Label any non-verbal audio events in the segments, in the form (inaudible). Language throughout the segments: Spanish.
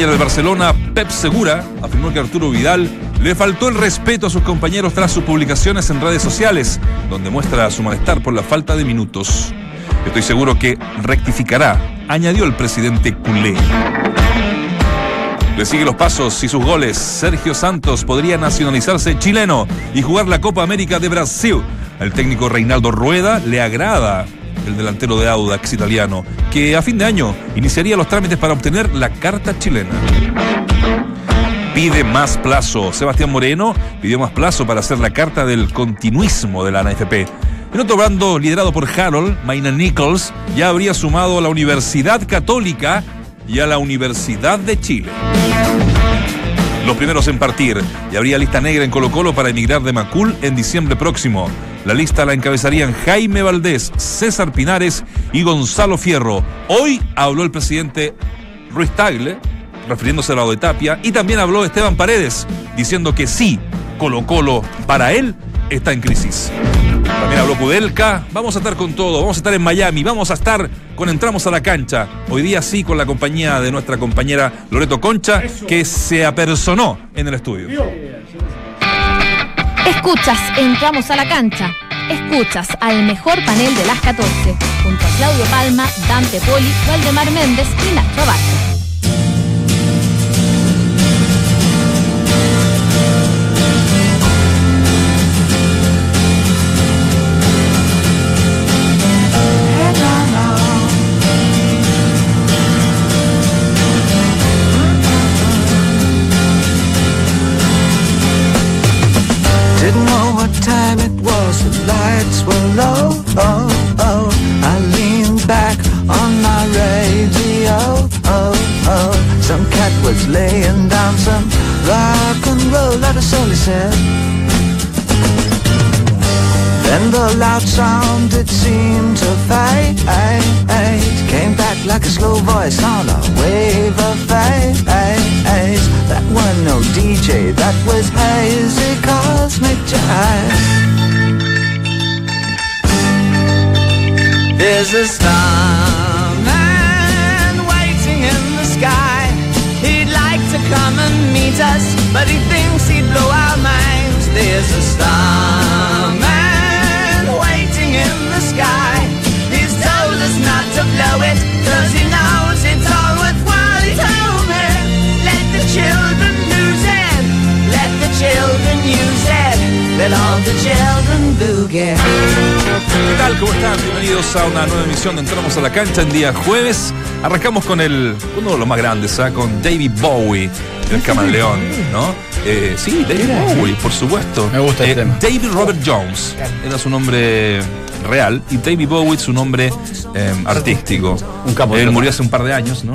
Manager del Barcelona, Pep Segura, afirmó que Arturo Vidal le faltó el respeto a sus compañeros tras sus publicaciones en redes sociales, donde muestra su malestar por la falta de minutos. Estoy seguro que rectificará, añadió el presidente culé. Le sigue los pasos y sus goles. Sergio Santos podría nacionalizarse chileno y jugar la Copa América de Brasil. Al técnico Reinaldo Rueda le agrada el delantero de Audax italiano, que a fin de año iniciaría los trámites para obtener la carta chilena. Pide más plazo. Sebastián Moreno pidió más plazo para hacer la carta del continuismo de la NFP. En otro bando, liderado por Harold, Maina Nichols ya habría sumado a la Universidad Católica y a la Universidad de Chile. Los primeros en partir, y habría lista negra en Colo Colo para emigrar de Macul en diciembre próximo. La lista la encabezarían Jaime Valdés, César Pinares y Gonzalo Fierro. Hoy habló el presidente Ruiz Tagle, refiriéndose a la de Tapia, y también habló Esteban Paredes, diciendo que sí, Colo Colo para él está en crisis. También habló Kudelka. Vamos a estar con todo. Vamos a estar en Miami. Vamos a estar con Entramos a la Cancha. Hoy día sí con la compañía de nuestra compañera Loreto Concha, que se apersonó en el estudio. Escuchas, entramos a la cancha. Escuchas al mejor panel de las 14, junto a Claudio Palma, Dante Poli, Valdemar Méndez y Nacho Abarca. Jive There's a starman waiting in the sky. He'd like to come and meet us But he thinks he'd blow our minds. There's a starman waiting in the sky. He's told us not to blow it Cause he knows ¿Qué tal? ¿Cómo están? Bienvenidos a una nueva emisión de Entramos a la Cancha en día jueves. Arrancamos con el, uno de los más grandes, ¿ah? con David Bowie, el camaleón, ¿no? Eh, sí, David Bowie, por supuesto. Me gusta el Eh, tema. David Robert Jones era su nombre real y David Bowie su nombre eh, artístico. Un capo Él murió hace un par de años, ¿no?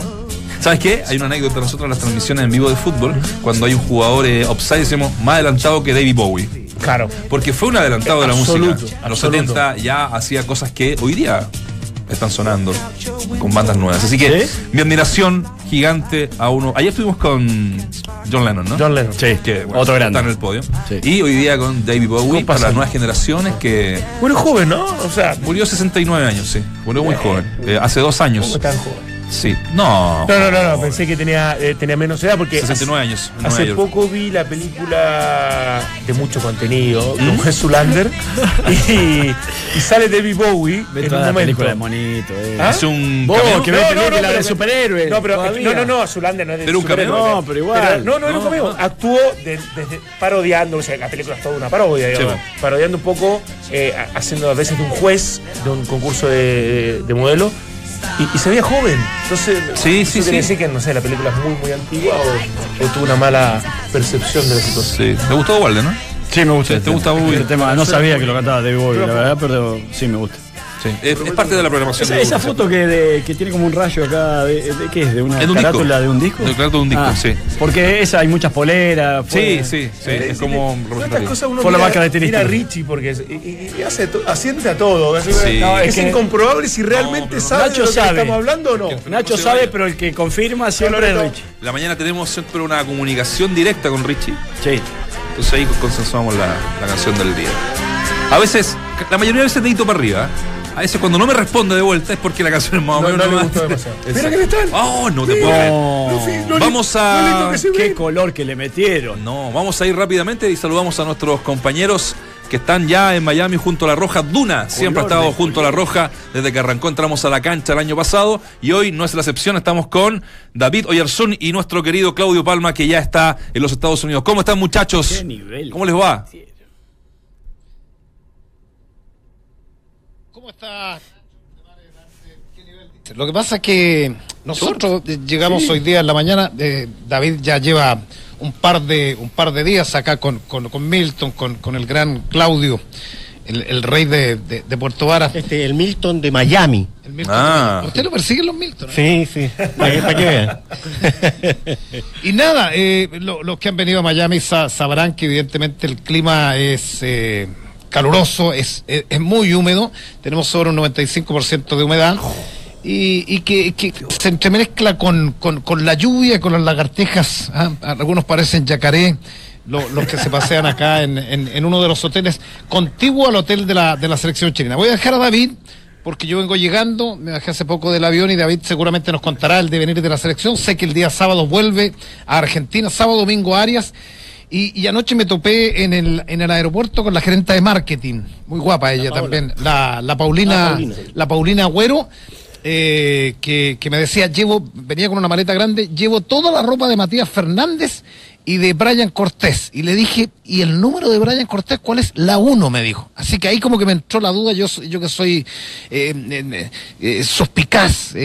¿Sabes qué? Hay una anécdota de nosotros en las transmisiones en vivo de fútbol, cuando hay un jugador eh, offside, decimos más adelantado que David Bowie. Claro. Porque fue un adelantado de la Absoluto, música. A los absoluto. 70 ya hacía cosas que hoy día están sonando con bandas nuevas. Así que mi admiración gigante a uno. Ayer estuvimos con John Lennon, ¿no? John Lennon. Sí, Que, bueno, otro grande. Está en el podio. Sí. Y hoy día con David Bowie ¿Cómo para las nuevas generaciones que Bueno, joven, ¿no? O sea, murió 69 años, sí. Murió muy joven. Eh, hace dos años. ¿cómo tan joven? Sí. No. No, no, no, no, pensé que tenía, eh, tenía menos edad porque 69 años. en hace Nueva York. poco vi la película de mucho contenido con es Zulander (laughs) y, y sale David Bowie Ve en un la momento. película de monito. eh. ¿Ah? Hace un. Vos, que ves película de pero- superhéroes. No, pero todavía. no, no, no, Zulander no es de Pero un cameo. superhéroes. No, pero igual. no, no, era un No, cameo. no. Actuó de- desde parodiando, o sea, la película es toda una parodia, digamos, Sí, parodiando un poco, eh, haciendo a veces de un juez de un concurso de, de modelo. Y, y se veía joven. Entonces, Sí, sí, sí. decir que, no sé, la película es muy, muy antigua o, o tuvo una mala percepción de la situación. Sí. ¿Te gustó Walde, no? Sí, me gusta. Sí, ¿te gusta Bowie? El tema, no sabía que lo cantaba David Bowie, la verdad, pero sí me gusta. Sí. Es, es parte de la programación. Esa, de esa foto que, de- que tiene como un rayo acá, de, de qué es? ¿De una Es de un carátula disco. de un disco? De un carátula de un disco, Ah, sí. Porque esa hay muchas poleras. Sí, sí, sí. Es como estas cosas uno Fue la mira, mira a Richie porque es- y, hace to- asiente a todo. Sí. no, es, Es que- incomprobable si realmente pero sabe Nacho de lo que sabe. estamos hablando o no. Nacho No sabe, vaya. pero el que confirma siempre es. Richie. La mañana tenemos siempre una comunicación directa con Richie. Sí. Entonces ahí consensuamos la, la canción del día. A veces, la mayoría de veces dedito para arriba. A veces cuando no me responde de vuelta es porque la canción es más o No, menos. no le más- gustó demasiado. (laughs) Exacto. Mira que están. Oh, no te puedo. No. Vamos a. Qué color que le metieron. No, vamos a ir rápidamente y saludamos a nuestros compañeros que están ya en Miami junto a la Roja. Duna siempre ha estado junto a la Roja desde que arrancó, entramos a la cancha el año pasado y hoy no es la excepción, estamos con David Oyarzún y nuestro querido Claudio Palma que ya está en los Estados Unidos. ¿Cómo están muchachos? Qué nivel. ¿Cómo les va? ¿Cómo está? Lo que pasa es que nosotros eh, llegamos hoy día en la mañana, eh, David ya lleva un par de un par de días acá con, con, con Milton, con, con el gran Claudio, el, el rey de, de- de Puerto Vara. Este, el Milton de Miami. El Milton Ah. de- ¿Usted lo persigue los Milton? Sí, sí, para que, vean. (laughs) Y nada, eh, lo- los que han venido a Miami sa- sabrán que evidentemente el clima es eh, caluroso, es, es, muy húmedo, tenemos sobre un 95% de humedad. Y, que, se entremezcla con, con, la lluvia, con las lagartijas, ah, algunos parecen yacaré, lo- los que se pasean acá en, en- en uno de los hoteles contiguo al hotel de la, de la selección chilena. Voy a dejar a David, porque yo vengo llegando, me bajé hace poco del avión y David seguramente nos contará el devenir de la selección. Sé que el día sábado vuelve a Argentina, sábado, domingo Arias. Y, y anoche me topé en el, en el aeropuerto con la gerente de marketing, muy guapa ella también, la, la Paulina, La Paulina. la Paulina Agüero, eh, que, que me decía, llevo, venía con una maleta grande, llevo toda la ropa de Matías Fernández y de Brian Cortés. Y le dije, ¿y el número de Brian Cortés cuál es? La 1, me dijo. Así que ahí como que me entró la duda, yo, yo que soy eh, eh, eh, suspicaz.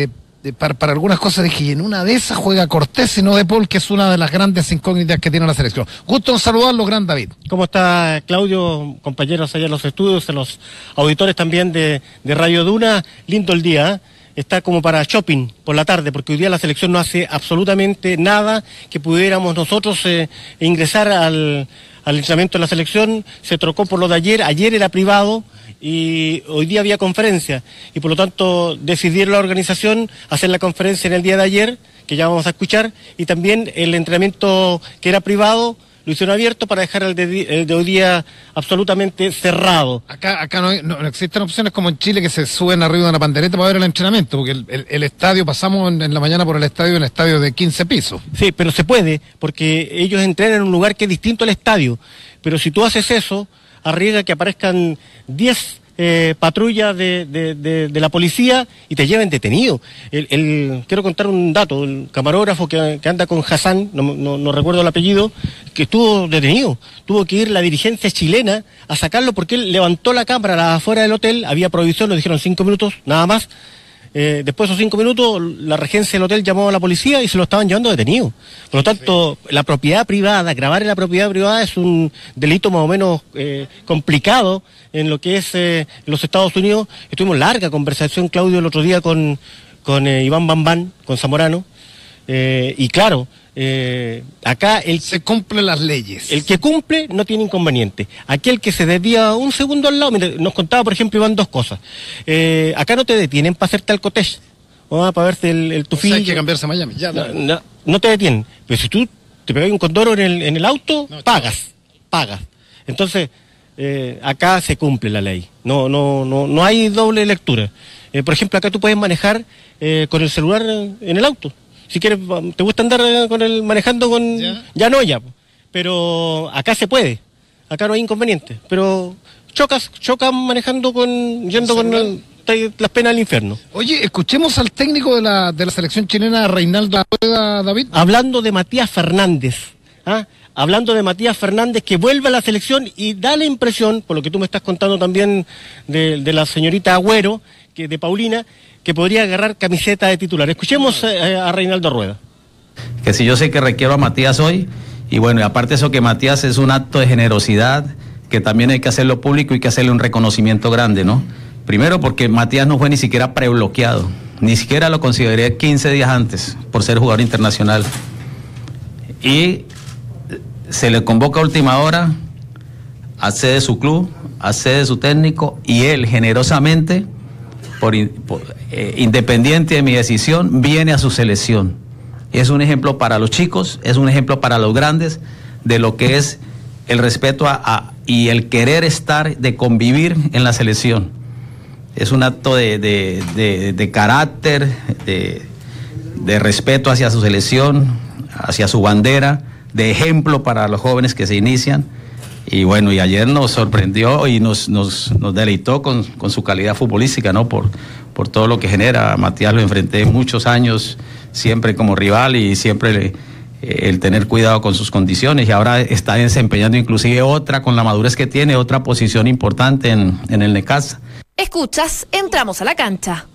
De- para, para algunas cosas dije, en una de esas juega Cortés y no de Paul, que es una de las grandes incógnitas que tiene la selección. Gusto en saludarlo, gran David. ¿Cómo está Claudio, compañeros allá en los estudios, en los auditores también de, de Radio Duna? Lindo el día, ¿eh? Está como para shopping por la tarde, porque hoy día la selección no hace absolutamente nada que pudiéramos nosotros eh, ingresar al, al entrenamiento de la selección. Se trocó por lo de ayer, ayer era privado y hoy día había conferencia. Y por lo tanto decidieron la organización hacer la conferencia en el día de ayer, que ya vamos a escuchar, y también el entrenamiento que era privado lo hicieron abierto para dejar el de, di- el de hoy día absolutamente cerrado. Acá, acá no, no- no existen opciones como en Chile que se suben arriba de una pandereta para ver el entrenamiento, porque el, el- el estadio, pasamos en, en la mañana por el estadio, un estadio de 15 pisos. Sí, pero se puede, porque ellos entrenan en un lugar que es distinto al estadio. Pero si tú haces eso, arriesga que aparezcan 10 eh, patrullas de, de- de- la policía y te lleven detenido. El, quiero contar un dato, el camarógrafo que, anda con Hassan, no, no- recuerdo el apellido, que estuvo detenido. Tuvo que ir la dirigencia chilena a sacarlo porque él levantó la cámara afuera del hotel, había prohibición, lo dijeron cinco minutos, nada más. Eh, después de esos cinco minutos, la regencia del hotel llamó a la policía y se lo estaban llevando detenido. Por lo tanto, la propiedad privada, grabar en la propiedad privada es un delito más o menos eh, complicado en lo que es eh, los Estados Unidos. Estuvimos larga conversación, Claudio, el otro día con, con eh, Iván Bambán, con Zamorano. Y claro, eh, acá el Se cumplen las leyes. el que cumple no tiene inconveniente. Aquel que se desvía un segundo al lado, mire, nos contaba, por ejemplo, Iván, dos cosas. Eh, acá no te detienen para hacerte el o para verte el, el O sea, tufillo. hay que cambiarse a Miami. Ya, no, no- no te detienen. Pero si tú te pegas un condoro en el, en el auto, No, pagas, pagas. Entonces, eh, acá se cumple la ley. No, no, no, no hay doble lectura. Eh, por ejemplo, acá tú puedes manejar eh, con el celular en el auto. Si quieres, te gusta andar eh, con el manejando con Ya. ya no ya. Pero acá se puede. Acá no hay inconveniente. Pero chocas, chocas manejando con yendo con el- las penas del infierno. Oye, escuchemos al técnico de la, de la selección chilena, Reinaldo Rueda, David. hablando de Matías Fernández, ¿ah? hablando de Matías Fernández que vuelve a la selección y da la impresión, por lo que tú me estás contando también de, de la señorita Agüero, de Paulina, que podría agarrar camiseta de titular. Escuchemos eh, a Reinaldo Rueda. que si yo sé que requiero a Matías hoy, y bueno, y aparte eso que Matías es un acto de generosidad, que también hay que hacerlo público y que hacerle un reconocimiento grande, ¿no? Primero porque Matías no fue ni siquiera prebloqueado, ni siquiera lo consideré 15 días antes por ser jugador internacional. Y se le convoca a última hora, accede su club, accede su técnico y él generosamente, por, eh, independiente de mi decisión, viene a su selección. Es un ejemplo para los chicos, es un ejemplo para los grandes de lo que es el respeto a, y el querer estar, de convivir en la selección. es un acto de, de- de- de carácter, de respeto hacia su selección, hacia su bandera, de ejemplo para los jóvenes que se inician. Y bueno, y ayer nos sorprendió y nos, nos, nos deleitó con, con su calidad futbolística, ¿no? Por, por todo lo que genera. Matías lo enfrenté muchos años, siempre como rival y siempre el tener cuidado con sus condiciones. Y ahora está desempeñando inclusive otra, con la madurez que tiene, otra posición importante en, en el Necaxa. Escuchas, entramos a la cancha.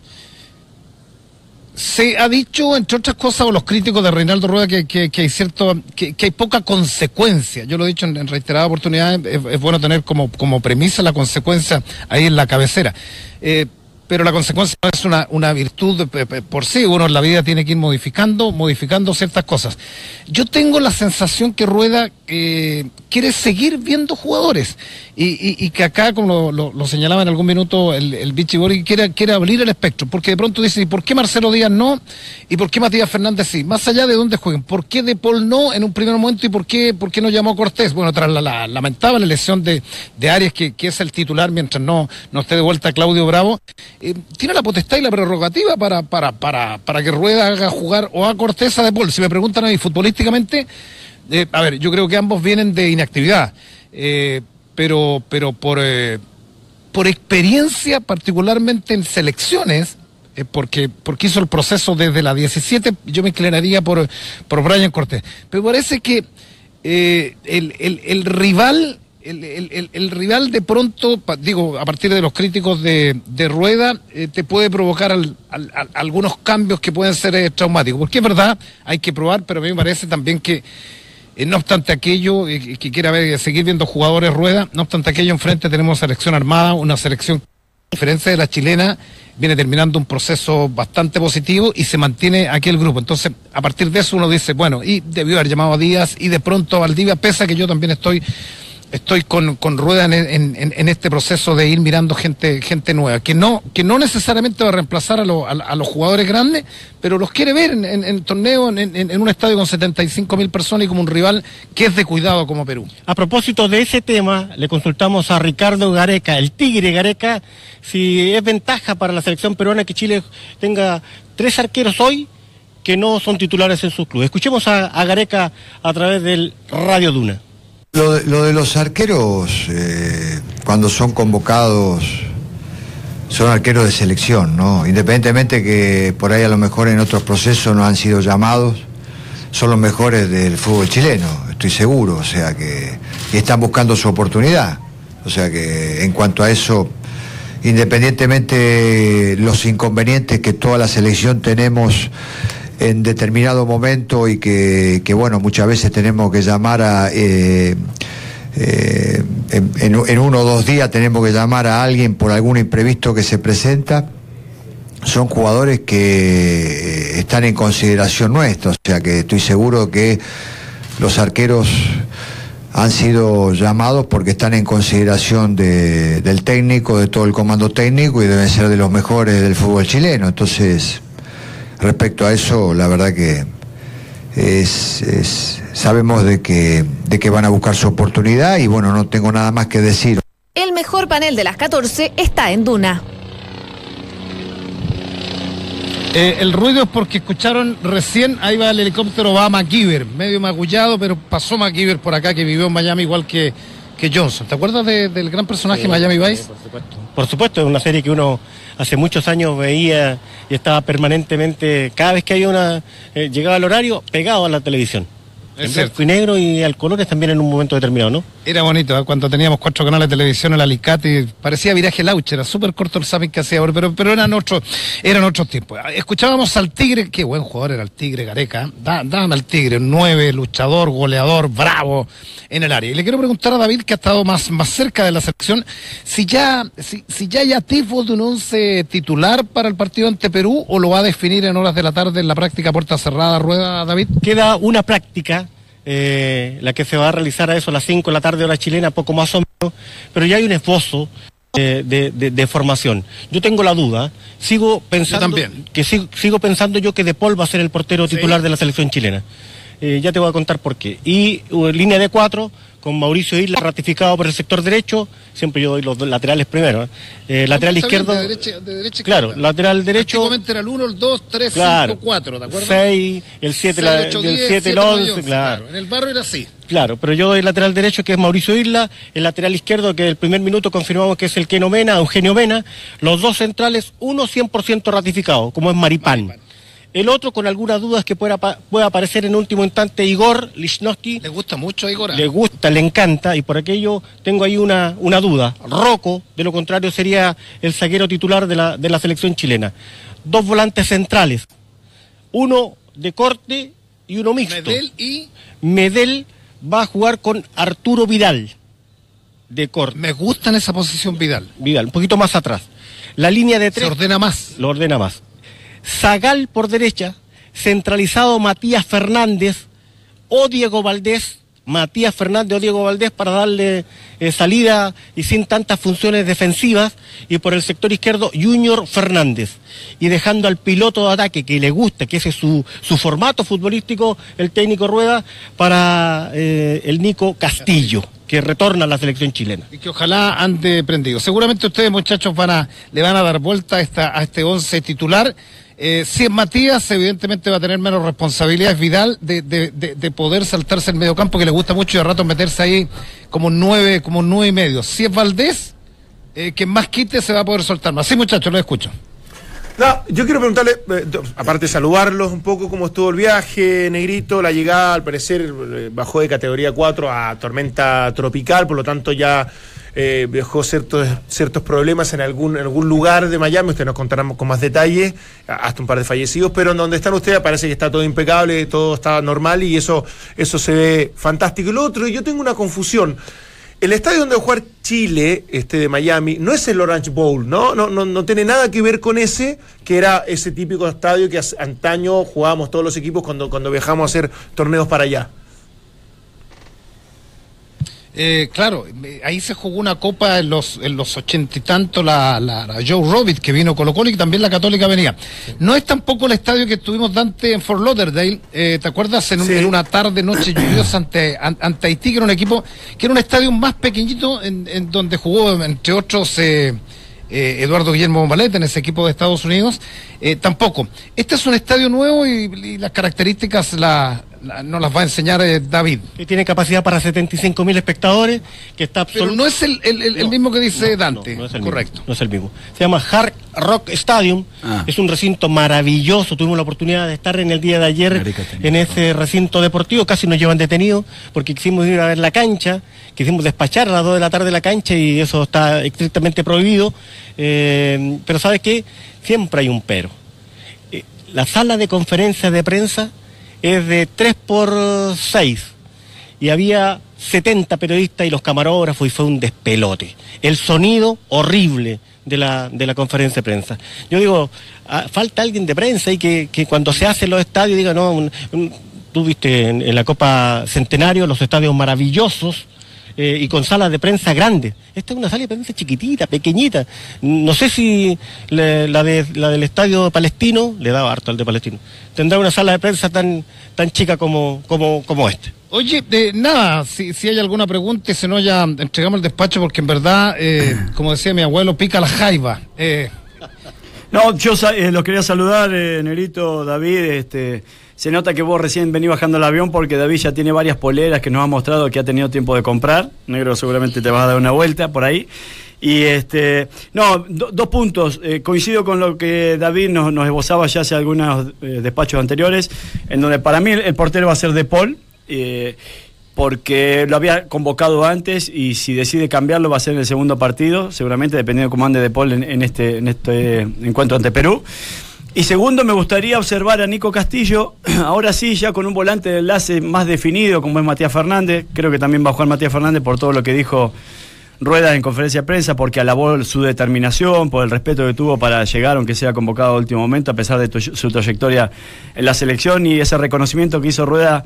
Se ha dicho, entre otras cosas, o los críticos de Reinaldo Rueda, que, que- que hay cierto, que, que hay poca consecuencia. Yo lo he dicho en, en reiteradas oportunidades, es, es bueno tener como, como premisa la consecuencia ahí en la cabecera. Eh, pero la consecuencia es una, una virtud pe- pe- por sí, uno en la vida tiene que ir modificando, modificando ciertas cosas. Yo tengo la sensación que Rueda eh, quiere seguir viendo jugadores y, y- que acá, como lo, lo- lo señalaba en algún minuto el, el Vichy quiere, quiere abrir el espectro, porque de pronto dice, ¿y por qué Marcelo Díaz no? ¿Y por qué Matías Fernández sí? Más allá de dónde jueguen, ¿por qué De Paul no en un primer momento y por qué, por qué no llamó a Cortés? Bueno, tras la, la lamentable lesión de, de Arias, que, que es el titular mientras no, no esté de vuelta Claudio Bravo, eh, tiene la potestad y la prerrogativa para, para, para, para que Rueda haga jugar o a Cortés De Paul. Si me preguntan a mí futbolísticamente, eh, a ver, yo creo que ambos vienen de inactividad, eh, pero, pero por, por experiencia, particularmente en selecciones, porque, porque hizo el proceso desde la 17, yo me inclinaría por, por Brian Cortés. Pero parece que el, el- el rival, el, el- el- el rival de pronto, digo, a partir de los críticos de, de Rueda, eh, te puede provocar al- al- al- algunos cambios que pueden ser eh, traumáticos. Porque es verdad, hay que probar, pero a mí me parece también que eh, no obstante aquello, que quiera ver, seguir viendo jugadores rueda, no obstante aquello, enfrente tenemos selección armada, una selección a diferencia de la chilena, viene terminando un proceso bastante positivo y se mantiene aquel grupo. Entonces, a partir de eso uno dice, bueno, y debió haber llamado a Díaz y de pronto a Valdivia, pese a que yo también estoy estoy con, con Rueda en, en- este proceso de ir mirando gente gente nueva, que no que no necesariamente va a reemplazar a, a- los jugadores grandes, pero los quiere ver en, en, torneo, en, un estadio con 75 mil personas y como un rival que es de cuidado como Perú. A propósito de ese tema, le consultamos a Ricardo Gareca, el Tigre Gareca, si es ventaja para la selección peruana que Chile tenga tres arqueros hoy que no son titulares en sus clubes. Escuchemos a Gareca a través del Radio Duna. Lo de, lo de los arqueros, eh, cuando son convocados, son arqueros de selección, ¿no? Independientemente que por ahí a lo mejor en otros procesos no han sido llamados, son los mejores del fútbol chileno, estoy seguro, o sea que y están buscando su oportunidad. O sea que en cuanto a eso, independientemente los inconvenientes que toda la selección tenemos en determinado momento y que, que, bueno, muchas veces tenemos que llamar a... eh, eh, en, en- uno o dos días tenemos que llamar a alguien por algún imprevisto que se presenta. Son jugadores que eh, están en consideración nuestra, o sea que estoy seguro que los arqueros han sido llamados porque están en consideración de- del técnico, de todo el comando técnico y deben ser de los mejores del fútbol chileno. Entonces, respecto a eso, la verdad que es, es- sabemos de que, de que van a buscar su oportunidad y bueno, no tengo nada más que decir. El mejor panel de las 14 está en Duna. Eh, el ruido es porque escucharon recién, ahí va el helicóptero, va a MacGyver, medio magullado, pero pasó MacGyver por acá, que vivió en Miami igual que, que Johnson. ¿Te acuerdas de- del gran personaje Miami Vice? Por supuesto, es una serie que uno hace muchos años veía y estaba permanentemente, cada vez que había una, eh, llegaba el horario, pegado a la televisión. Es en cierto. blanco y negro y al colores también en un momento determinado, ¿no? Era bonito, ¿eh? cuando teníamos cuatro canales de televisión, el alicate, parecía viraje lauch, era súper corto el zapping que hacía, ahora, pero, pero eran, otros, eran otros tiempos. Escuchábamos al Tigre, qué buen jugador era el Tigre Gareca, ¿eh? Da- dame al Tigre, un nueve, luchador, goleador, bravo en el área. Y le quiero preguntar a David, que ha estado más, más cerca de la selección, si ya, si, si ya hay atisbo de un once titular para el partido ante Perú, o lo va a definir en horas de la tarde en la práctica puerta cerrada, rueda, David. Queda una práctica, eh, la que se va a realizar a eso a las 5 de la tarde hora chilena, poco más o menos, pero ya hay un esbozo de, de- de formación. Yo tengo la duda, sigo pensando también. que sigo, sigo pensando yo que De Paul va a ser el portero titular de la selección chilena. Eh, ya te voy a contar por qué. Y uh, línea de cuatro con Mauricio Isla ratificado por el sector derecho, siempre yo doy los laterales primero. ¿eh? Eh, lateral Está bien, izquierdo, De derecha, de derecha claro, izquierda. lateral derecho, era el 1, el 2, 3, Claro. 5, 4, ¿de acuerdo? 6, el 7, Seis, la, ocho, el diez, 7, el siete, nueve, 11, once, claro. En el barrio era así. Claro, pero yo doy lateral derecho que es Mauricio Isla, el lateral izquierdo que el primer minuto confirmamos que es el Keno Mena, Eugenio Mena, los dos centrales, uno 100% ratificado, como es Maripán. El otro con algunas dudas que pueda, pueda aparecer en último instante Igor Lichnowsky. Le gusta mucho a Igor. Le gusta, le encanta y por aquello tengo ahí una, una duda. Rocco, de lo contrario, sería el zaguero titular de la, de la selección chilena. Dos volantes centrales, uno de corte y uno mixto. Medel y Medel va a jugar con Arturo Vidal de corte. me gusta en esa posición Vidal. Vidal, un poquito más atrás. La línea de Se tres ordena más. lo ordena más. Zagal por derecha, centralizado Matías Fernández o Diego Valdés, Matías Fernández o Diego Valdés para darle eh, salida y sin tantas funciones defensivas, y por el sector izquierdo Junior Fernández, y dejando al piloto de ataque que le gusta, que ese es su, su formato futbolístico, el técnico Rueda, para eh, el Nico Castillo, que retorna a la selección chilena. Y que ojalá ande prendido. Seguramente ustedes, muchachos, van a, le van a dar vuelta a, esta, a este 11 titular. Eh, si es Matías, evidentemente va a tener menos responsabilidades Vidal de, de, de, de poder saltarse el mediocampo, que le gusta mucho y de rato meterse ahí como nueve, como nueve y medio. Si es Valdés, eh, que más quite se va a poder soltar más. Sí, muchachos, lo escucho. No, yo quiero preguntarle, eh, aparte de saludarlos un poco, cómo estuvo el viaje, Negrito, la llegada, al parecer eh, bajó de categoría 4 a tormenta tropical, por lo tanto ya eh, dejó ciertos, ciertos problemas en algún, en algún lugar de Miami, usted nos contará con más detalle, a- hasta un par de fallecidos, pero en donde están ustedes parece que está todo impecable, todo está normal y eso, eso se ve fantástico. Y lo otro, yo tengo una confusión. El estadio donde va a jugar Chile, este de Miami, no es el Orange Bowl, ¿no? No, no, no tiene nada que ver con ese, que era ese típico estadio que antaño jugábamos todos los equipos cuando, cuando viajamos a hacer torneos para allá. Eh, claro, ahí se jugó una copa en los en los ochenta y tanto la, la, la Joe Robbins que vino Colo Colo y también la Católica venía. No es tampoco el estadio que tuvimos Dante en Fort Lauderdale, eh, ¿te acuerdas? En, un- Sí. en una tarde, noche lluviosa ante, an- ante Haití, que era un equipo, que era un estadio más pequeñito en, en donde jugó, entre otros, eh, eh, Eduardo Guillermo Bombalete en ese equipo de Estados Unidos. Eh, tampoco. Este es un estadio nuevo y, y las características la, la- nos las va a enseñar eh, David. Que tiene capacidad para 75 mil espectadores, que está Pero no es el, el- el- el No, mismo que dice no, Dante. no, es el Correcto. mismo, no es el mismo. Se llama Hard Rock Stadium. Ah. Es un recinto maravilloso. Tuvimos la oportunidad de estar en el día de ayer Marica, en ese recinto deportivo. Casi nos llevan detenidos porque quisimos ir a ver la cancha. Quisimos despachar a las 2 de la tarde la cancha y eso está estrictamente prohibido. Eh, pero ¿sabes qué? Siempre hay un pero. Eh, la sala de conferencias de prensa es de 3 por 6 y había 70 periodistas y los camarógrafos y fue un despelote. El sonido horrible de la, de la conferencia de prensa. Yo digo, ah, falta alguien de prensa y que, que cuando se hace los estadios diga, no, un- un- tú viste en, en la Copa Centenario los estadios maravillosos. Eh, y con salas de prensa grandes. Esta es una sala de prensa chiquitita, pequeñita. No sé si le- la, de, la del estadio palestino, le daba harto al de palestino, tendrá una sala de prensa tan, tan chica como, como, como este. Oye, eh, nada, si, si hay alguna pregunta, y si no, ya entregamos el despacho, porque en verdad, eh, (clears throat) como decía mi abuelo, pica la jaiba. Eh, No, yo eh, los quería saludar, eh, Nerito, David. Este, se nota que vos recién venís bajando el avión porque David ya tiene varias poleras que nos ha mostrado que ha tenido tiempo de comprar. Negro, seguramente te vas a dar una vuelta por ahí. Y este, no, do- dos puntos. Eh, coincido con lo que David nos, nos esbozaba ya hace algunos eh, despachos anteriores, en donde para mí el, portero va a ser De Paul. eh, porque lo había convocado antes y si decide cambiarlo va a ser en el segundo partido, seguramente dependiendo de cómo ande De Paul en este, en este encuentro ante Perú. Y segundo, me gustaría observar a Nico Castillo, (clears throat) ahora sí, ya con un volante de enlace más definido, como es Matías Fernández. Creo que también va a jugar Matías Fernández por todo lo que dijo Rueda en conferencia de prensa, porque alabó su determinación, por el respeto que tuvo para llegar, aunque sea convocado a último momento, a pesar de su trayectoria en la selección y ese reconocimiento que hizo Rueda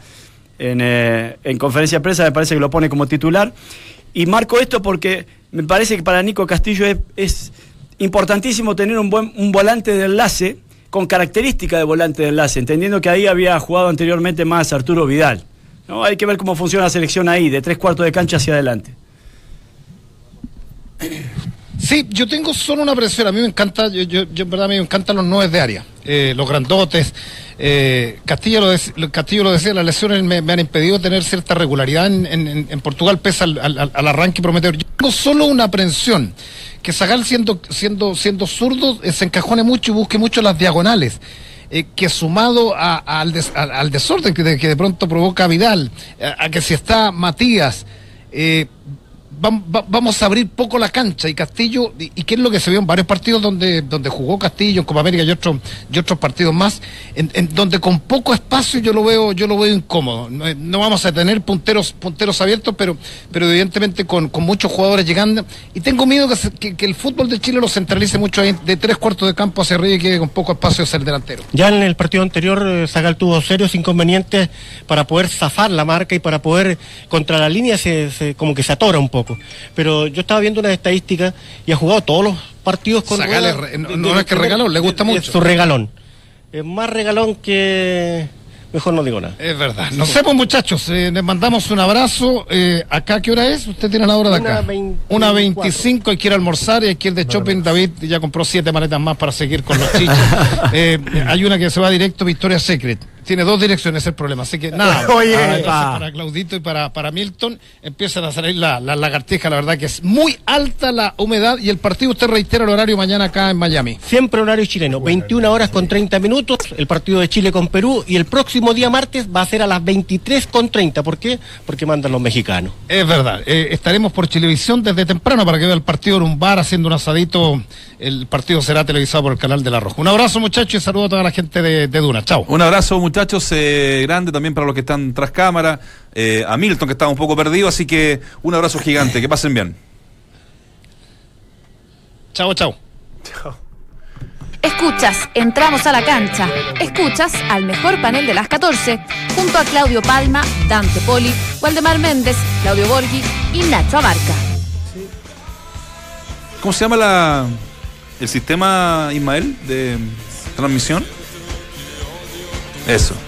en, eh, en conferencia de prensa, me parece que lo pone como titular. Y marco esto porque me parece que para Nico Castillo es, es importantísimo tener un buen un volante de enlace con característica de volante de enlace, entendiendo que ahí había jugado anteriormente más Arturo Vidal. No, hay que ver cómo funciona la selección ahí, de tres cuartos de cancha hacia adelante. Sí, yo tengo solo una presión. A mí me encanta, yo, yo, en verdad me encantan los nueve de área, eh, los grandotes. Eh, Castillo, lo Castillo lo decía, las lesiones me, han impedido tener cierta regularidad en, Portugal, pese al arranque prometedor. Yo tengo solo una aprensión, que Zagal siendo, siendo, siendo zurdo eh, se encajone mucho y busque mucho las diagonales. eh, que sumado al, al- desorden que de, pronto provoca Vidal, a, a que si está Matías, eh, vamos a abrir poco la cancha y Castillo, y, y qué es lo que se vio en varios partidos donde, donde jugó Castillo en Copa América y otros, y otros partidos más, en, donde con poco espacio yo lo veo, yo lo veo incómodo. No, no vamos a tener punteros, punteros abiertos, pero, pero evidentemente con, con muchos jugadores llegando. Y tengo miedo que, que, el fútbol de Chile lo centralice mucho ahí, de tres cuartos de campo hacia arriba y quede con poco espacio hacia el delantero. Ya en el partido anterior, eh, Zagal tuvo serios inconvenientes para poder zafar la marca y para poder, contra la línea, se- como que se atora un poco. Pero yo estaba viendo unas estadísticas y ha jugado todos los partidos con Zagal Rueda es re- no- de- no de- es que regaló, le gusta es mucho. su regalón. Es más regalón que... Mejor no digo nada. Es verdad. Nos vemos, muchachos. Eh, les mandamos un abrazo. Eh, ¿Acá qué hora es? Usted tiene la hora de Una acá. Una 25. Hay que ir a almorzar y hay que ir de shopping. David ya compró siete maletas más para seguir con los chichos. (laughs) Eh, hay una que se va directo Victoria Secret. Tiene dos direcciones el problema. Así que nada. (laughs) Oye. Ah, para Claudito y para, para Milton empiezan a salir las la lagartijas. La verdad que es muy alta la humedad y el partido usted reitera el horario mañana acá en Miami. Siempre horario chileno, 21 horas con 30 minutos, el partido de Chile con Perú y el próximo día martes va a ser a las 23 con 30. ¿Por qué? Porque mandan los mexicanos. Es verdad, eh, estaremos por televisión desde temprano para que vea el partido en un bar haciendo un asadito. El partido será televisado por el canal de La Roja. Un abrazo, muchachos, y saludo a toda la gente de, de Duna. Chao. Un abrazo, muchachos, eh, grande también para los que están tras cámara. eh, a Milton, que estaba un poco perdido, así que un abrazo gigante. Que pasen bien. Chao, chao. Escuchas, entramos a la cancha. Escuchas al mejor panel de las 14, junto a Claudio Palma, Dante Poli, Waldemar Méndez, Claudio Borghi y Nacho Abarca. ¿Cómo se llama la, el sistema, Ismael, de transmisión? Eso. (laughs)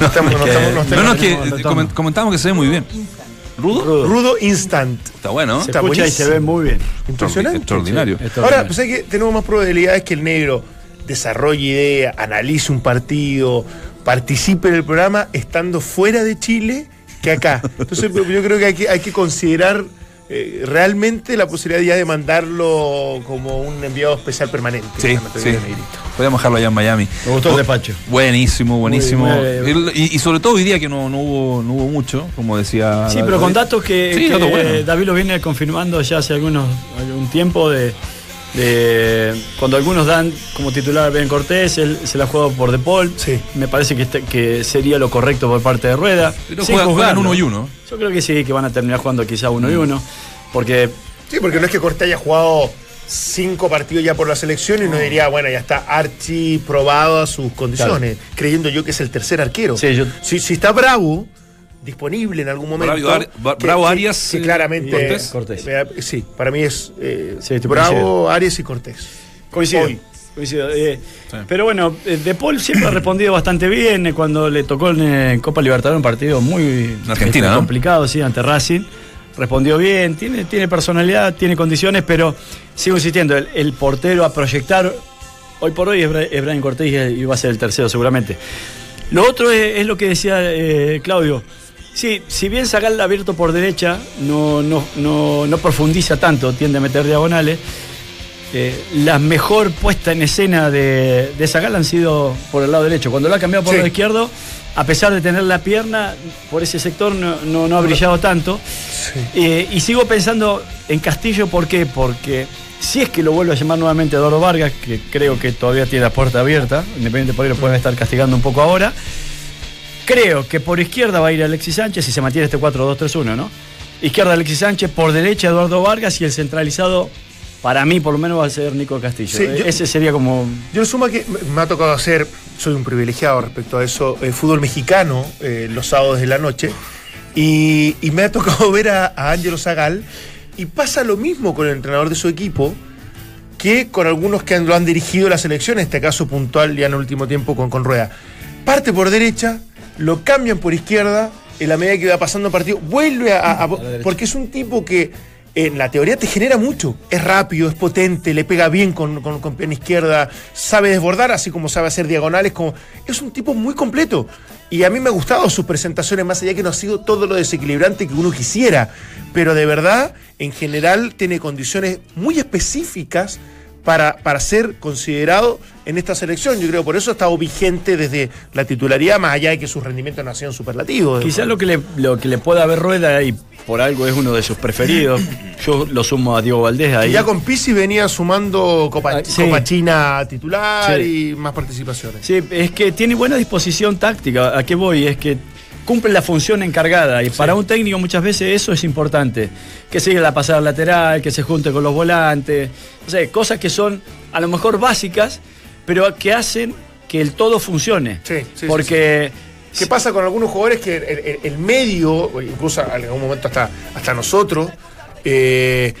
No estamos, no Que- estamos, no no, que comentamos que se ve muy bien. ¿Rudo? Rudo. Rudo Instant. Está bueno. Se Está escucha y se ve muy bien. Impresionante. Extraordinario. Ahora, pues hay que tenemos más probabilidades que el negro desarrolle ideas, analice un partido, participe en el programa estando fuera de Chile que acá. Entonces (laughs) yo creo que hay que, hay que considerar eh, realmente la posibilidad ya de mandarlo como un enviado especial permanente. Sí. Podríamos dejarlo allá en Miami. Me gustó el despacho. Buenísimo, buenísimo. Y, y sobre todo hoy día que no, no hubo, no hubo mucho, como decía. Sí, David. pero con datos que, Sí, que, datos buenos. David lo viene confirmando ya hace algunos, algún tiempo de, de cuando algunos dan como titular a Ben Cortés, él se la ha jugado por default. Sí. Me parece que, este- que sería lo correcto por parte de Rueda. Pero Sin juegan- juegan uno y uno. Yo creo que sí, que van a terminar jugando quizá uno y uno. Porque Sí, porque no es que Cortés haya jugado cinco partidos ya por la selección y no diría, bueno, ya está archi probado a sus condiciones, creyendo yo que es el tercer arquero. Sí, yo- si, si está Bravo disponible en algún momento. Bravo Ari- Bra- Bravo, Arias, que eh, claramente. Cortés. Cortés. eh, sí, para mí es eh, Sí, estoy Bravo, coincido. Arias y Cortés. Coincido. Hoy. coincido. Eh, Pero bueno, eh, De Paul siempre ha respondido bastante bien. eh, Cuando le tocó en eh, Copa Libertadores un partido muy Argentina, este, ¿no? complicado, sí, ante Racing. Respondió bien, tiene, tiene personalidad, tiene condiciones, pero sigo insistiendo, el, el portero a proyectar, hoy por hoy es, Bra- es Brian Cortés y y va a ser el tercero seguramente. Lo otro es, es lo que decía eh, Claudio. Sí, si bien Zagal abierto por derecha no, no, no, no profundiza tanto, tiende a meter diagonales, eh, la mejor puesta en escena de, de Zagal han sido por el lado derecho. Cuando lo ha cambiado por Sí. el lado izquierdo, a pesar de tener la pierna, por ese sector no, no- no ha brillado tanto. Eh, y sigo pensando en Castillo, ¿por qué? Porque si es que lo vuelve a llamar nuevamente Eduardo Vargas, que creo que todavía tiene la puerta abierta, independiente por ahí lo pueden estar castigando un poco ahora. Creo que por izquierda va a ir Alexis Sánchez si se mantiene este 4-2-3-1, ¿no? Izquierda Alexis Sánchez, por derecha Eduardo Vargas y el centralizado, para mí por lo menos va a ser Nico Castillo. Sí, Eh, yo- Ese sería como. Yo le sumo que me- me ha tocado hacer, soy un privilegiado respecto a eso, eh, fútbol mexicano eh, los sábados de la noche. Y, y me ha tocado (laughs) ver a, a Ángelo Zagal. Y pasa lo mismo con el entrenador de su equipo que con algunos que han- lo han dirigido la selección, en este caso puntual ya en el último tiempo con, con Rueda. Parte por derecha, lo cambian por izquierda, en la medida que va pasando el partido, vuelve a, a- porque es un tipo que en la teoría te genera mucho. Es rápido, es potente, le pega bien con, con, con pierna izquierda, sabe desbordar, así como sabe hacer diagonales. Como, es un tipo muy completo. Y a mí me ha gustado sus presentaciones, más allá que no ha sido todo lo desequilibrante que uno quisiera. Pero de verdad, en general, tiene condiciones muy específicas para, para ser considerado en esta selección. Yo creo por eso ha estado vigente desde la titularidad, más allá de que sus rendimientos no han sido superlativos. Quizás lo que le, lo que le pueda haber rueda y por algo es uno de sus preferidos. (clears throat) Yo lo sumo a Diego Valdés Y ahí. ya con Pisi venía sumando Copa, Ah, sí. Copa China titular Sí. y más participaciones. Sí, es que tiene buena disposición táctica. ¿A qué voy? Es que cumple la función encargada y para un técnico muchas veces eso es importante. Que siga la pasada lateral, que se junte con los volantes, o sea, cosas que son a lo mejor básicas, pero que hacen que el todo funcione. Sí, sí, sí, Porque ¿Qué pasa con algunos jugadores que el, el- el medio, incluso en algún momento hasta, hasta nosotros, eh,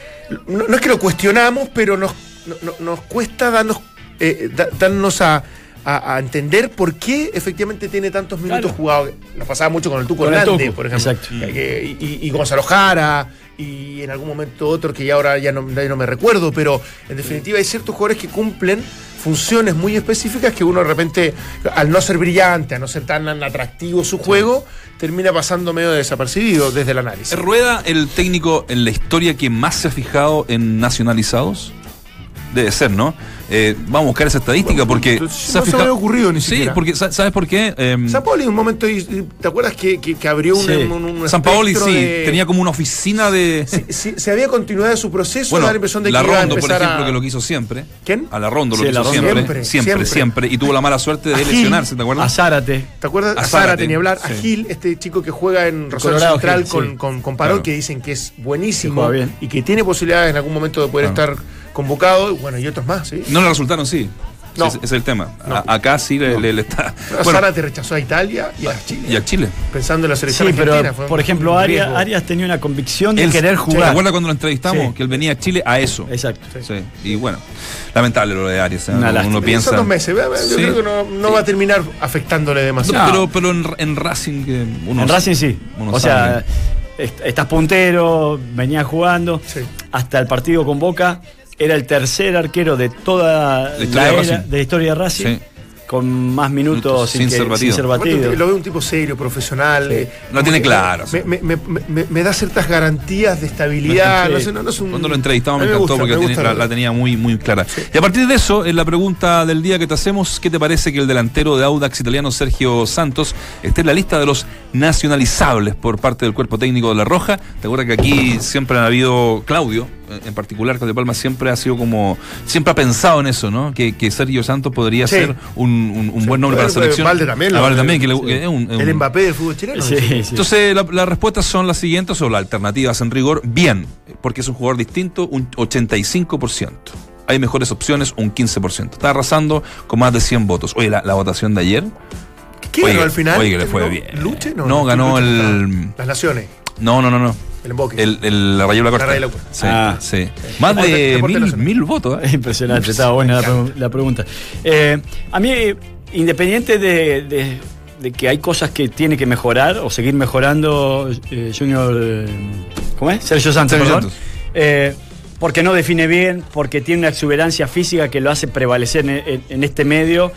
no, no es que lo cuestionamos, pero nos, no- no- nos cuesta darnos, eh, da- darnos a, a- a entender por qué efectivamente tiene tantos minutos Claro. jugados. Nos pasaba mucho con el Tuco Hernández, por ejemplo. exacto. Eh, y, y Gonzalo Jara, y en algún momento otro que ya ahora ya no, ya no me recuerdo, pero en definitiva hay ciertos jugadores que cumplen funciones muy específicas que uno de repente, al no ser brillante, a no ser tan atractivo su juego, termina pasando medio desapercibido desde el análisis. ¿Es Rueda el técnico en la historia que más se ha fijado en nacionalizados? Debe ser, ¿no? Eh, vamos a buscar esa estadística porque. no se me había ocurrido ni sí, siquiera. porque sa- ¿sabes por qué? Em, San Paoli en un momento, ¿te acuerdas que, que- que abrió un, Sí. un- un San Paoli sí, de- tenía como una oficina de. Sí, sí, se había continuidad de su proceso, Bueno, da la impresión de que la iba a Rondo, por ejemplo, a- que lo quiso siempre. ¿Quién? A la Rondo Sí, lo la quiso Rondo. siempre, Siempre, siempre, siempre, siempre. Y tuvo la mala suerte de A lesionarse, ¿te a acuerdas? Zárate. ¿Te acuerdas? A A Zárate, ni hablar. A sí. Gil, este chico que juega en Rosario Colorado Central Gil, con, sí. con, con Claro. que dicen que es Que buenísimo y que tiene posibilidades en algún momento de poder Claro. estar convocado. Bueno, y otros más, ¿sí? No le resultaron, sí. No. Es el tema. No. A- acá sí le, le- le está. Pero Bueno, Zárate rechazó a Italia y a Chile. y a Chile. Pensando en la Sí, selección pero argentina. fue por ejemplo, Arias. Arias tenía una convicción de Él- querer ¿Te jugar. acuerdas cuando lo entrevistamos? Sí. Que él venía a Chile a eso. Exacto. Sí. Y bueno, lamentable lo de Arias. ¿eh? Uno lástima. piensa. Son dos meses. Yo Sí. creo que no, no va a terminar afectándole No, demasiado. pero, pero en, en Racing que uno en Racing sí. uno O sea, sabe. est- estás puntero, venía jugando. Sí. Hasta el partido con Boca. Era el tercer arquero de toda La historia la de era de la historia de Racing. Sí. Con más minutos, Minutos sin que- ser batido. ser Aparte, batido. Lo veo un tipo serio, profesional. eh, Lo como tiene claro, sí. Me, me- me- me- me da ciertas garantías de estabilidad. Sí. No, sé, no- no es un- Cuando lo entrevistamos a me encantó gusta, porque me tiene- gusta la, tenía muy, muy clara. Y a partir de eso, en la pregunta del día que te hacemos, ¿qué te parece que el delantero de Audax italiano Sergio Santos esté en la lista de los nacionalizables por parte del cuerpo técnico de La Roja? Te acuerdas que aquí siempre ha habido Claudio, eh, en particular, Claudio Palma siempre ha sido como, siempre ha pensado en eso, ¿no? Que, que Sergio Santos podría Sí. ser un, un- un Sí. buen nombre para la selección. Valde también, Valde también, que, le- sí. que es un, es El Mbappé del fútbol chileno. Sí, sí. entonces, la- las respuestas son las siguientes, o las alternativas en rigor. Bien, porque es un jugador distinto, un 85%. Hay mejores opciones, un 15%. Está arrasando con más de 100 votos. Oye, la, la votación de ayer. ¿Qué Oye, ganó al final? oye, que le fue ¿No? bien. ¿Luche? No, No, ganó Luche el-. Las Naciones. No, no, no, no. El emboque. El, el, la Rayuela Corta. La Corta. Sí, Ah. sí. Más Deporte- de mil, mil votos. ¿eh? Impresionante, estaba buena la, pregu- la pregunta. Eh, a mí, eh, independiente de, de- de que hay cosas que tiene que mejorar o seguir mejorando, eh, Junior. eh, ¿Cómo es? Sergio Santos, Sergio. Santos. Eh, porque no define bien, porque tiene una exuberancia física que lo hace prevalecer en, en- en este medio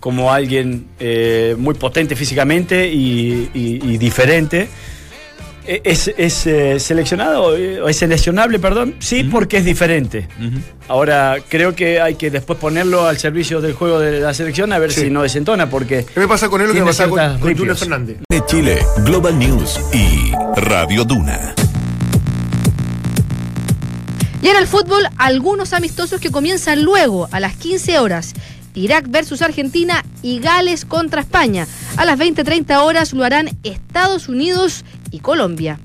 como alguien eh, muy potente físicamente y, y- y diferente. ¿Es, es, eh, seleccionado, o es seleccionable, perdón? Sí, porque es diferente. Ahora, creo que hay que después ponerlo al servicio del juego de la selección a ver Sí. si no desentona, porque ¿Qué me pasa con él lo que me pasa con, con ripios. Fernández? de Chile, Global News y Radio Duna. Y en el fútbol, algunos amistosos que comienzan luego, a las 15 horas. Irak versus Argentina y Gales contra España. A las 20-30 horas lo harán Estados Unidos Colombia.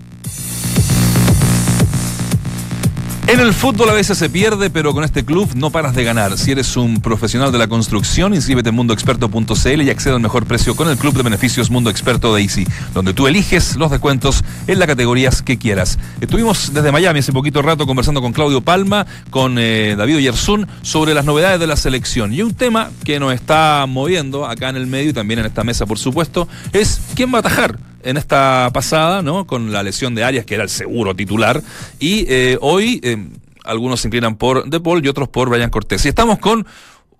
En el fútbol a veces se pierde, pero con este club no paras de ganar. Si eres un profesional de la construcción, inscríbete en mundoexperto.cl y accede al mejor precio con el club de beneficios Mundo Experto de Easy, donde tú eliges los descuentos en las categorías que quieras. Estuvimos desde Miami hace poquito rato conversando con Claudio Palma, con eh, David Yersun sobre las novedades de la selección. Y un tema que nos está moviendo acá en el medio y también en esta mesa, por supuesto, es quién va a atajar en esta pasada, ¿no? Con la lesión de Arias, que era el seguro titular. Y eh, hoy eh, algunos se inclinan por De Paul y otros por Brian Cortés. Y estamos con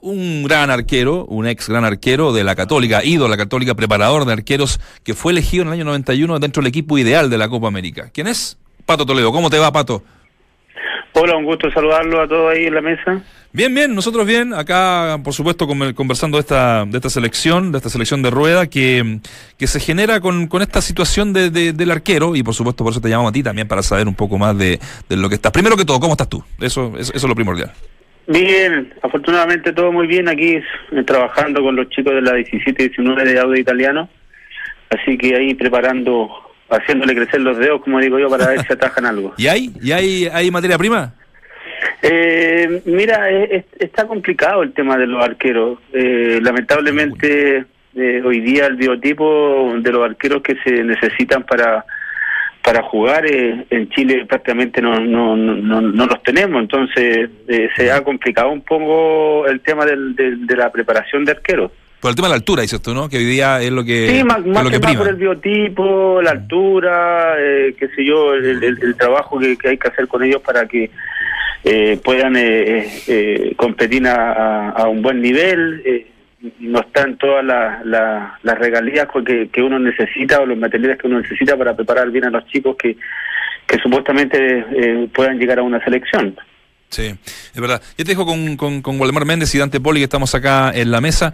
un gran arquero, un ex gran arquero de la Católica, ido a la Católica, preparador de arqueros, que fue elegido en el año 91 dentro del equipo ideal de la Copa América. ¿Quién es? Pato Toledo. ¿Cómo te va, Pato? Hola, un gusto saludarlo a todos ahí en la mesa. Bien, bien, nosotros bien, acá por supuesto con- conversando de esta, de esta selección, de esta selección de rueda que, que se genera con, con esta situación de, de- del arquero y por supuesto por eso te llamamos a ti también para saber un poco más de, de lo que estás. Primero que todo, ¿cómo estás tú? Eso, eso, eso es lo primordial. Bien, afortunadamente todo muy bien aquí, eh, trabajando con los chicos de la 17 y 19 de audio italiano. Así que ahí preparando, haciéndole crecer los dedos, como digo yo, para ver si atajan algo. (laughs) ¿Y hay? ¿Y hay, hay materia prima? Eh, mira, es- está complicado el tema de los arqueros. Eh, lamentablemente, eh, hoy día el biotipo de los arqueros que se necesitan para para jugar eh, en Chile prácticamente no, no, no, no, no los tenemos. Entonces, eh, se ha complicado un poco el tema del, del- de la preparación de arqueros. Por el tema de la altura, dices tú, ¿no? Que hoy día es lo que, Sí, más, más lo que, que prima. por el biotipo, la altura, eh, qué sé yo, el, el- el trabajo que, que hay que hacer con ellos para que eh, puedan eh, eh, eh, competir a, un buen nivel. eh, no están todas las las- las regalías que, que uno necesita o los materiales que uno necesita para preparar bien a los chicos que, que supuestamente eh, puedan llegar a una selección. Sí, es verdad. Yo te dejo con, con, con Waldemar Méndez y Dante Poli, que estamos acá en la mesa.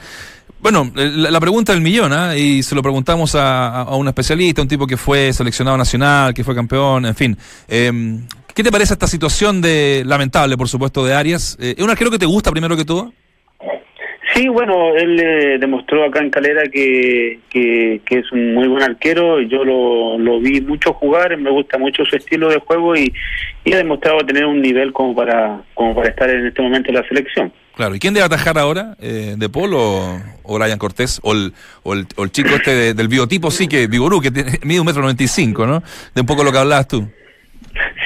Bueno, la, la pregunta del millón, ¿ah? y se lo preguntamos a, a un especialista, un tipo que fue seleccionado nacional, que fue campeón, en fin. Eh, ¿Qué te parece esta situación de lamentable, por supuesto, de Arias? Eh, ¿Es un arquero que te gusta primero que todo? Sí, bueno, él eh, demostró acá en Calera que, que, que es un muy buen arquero. Yo lo, lo vi mucho jugar, me gusta mucho su estilo de juego y, y ha demostrado tener un nivel como para como para estar en este momento en la selección. Claro, ¿y quién debe atajar ahora? Eh, ¿De Paul o, o Brian Cortés? O el, o el, o el chico este de- del biotipo, sí, que Vigorú, que tiene- mide un metro noventa y cinco, ¿no? De un poco lo que hablabas tú.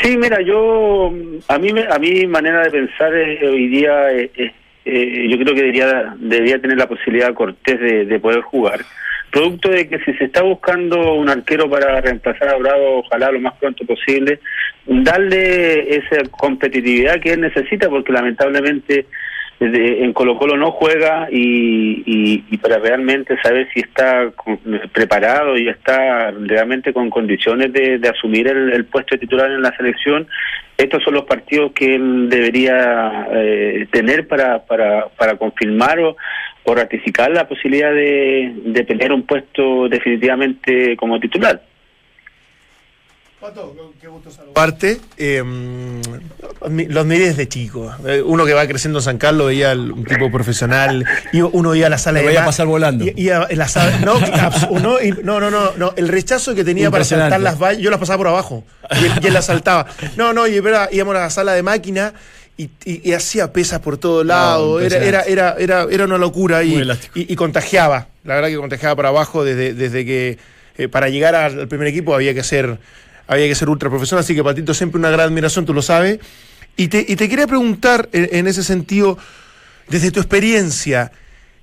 Sí, mira, yo a mí a mi manera de pensar eh, hoy día eh, eh, eh, yo creo que debería debería tener la posibilidad Cortés de, de poder jugar. Producto de que si se está buscando un arquero para reemplazar a Bravo, ojalá lo más pronto posible, darle esa competitividad que él necesita, porque lamentablemente de- en Colo Colo no juega y, y, para realmente saber si está preparado y está realmente con condiciones de, de asumir el, el puesto de titular en la selección, estos son los partidos que él debería eh, tener para, para, para confirmar o, o ratificar la posibilidad de, de pelear un puesto definitivamente como titular. Parte, eh, mi- los miré desde chico. Eh, Uno que va creciendo en San Carlos veía un tipo profesional. Y uno iba a la sala Lo de veía pasar volando. y- iba en la sala- no, (laughs) no, y- no, no, no, no, El rechazo que tenía para saltar las vallas, yo las pasaba por abajo. Y él, y él las saltaba. No, no, y era- íbamos a la sala de máquina. Y, y- y hacía pesas por todos lados, era, era, era, era, era una locura y, contagiaba, la verdad que contagiaba para abajo desde, desde que eh, para llegar al, al primer equipo había que ser había que ser ultra profesional, así que Patito siempre una gran admiración, tú lo sabes. Y te, y te quería preguntar en, ese sentido, desde tu experiencia,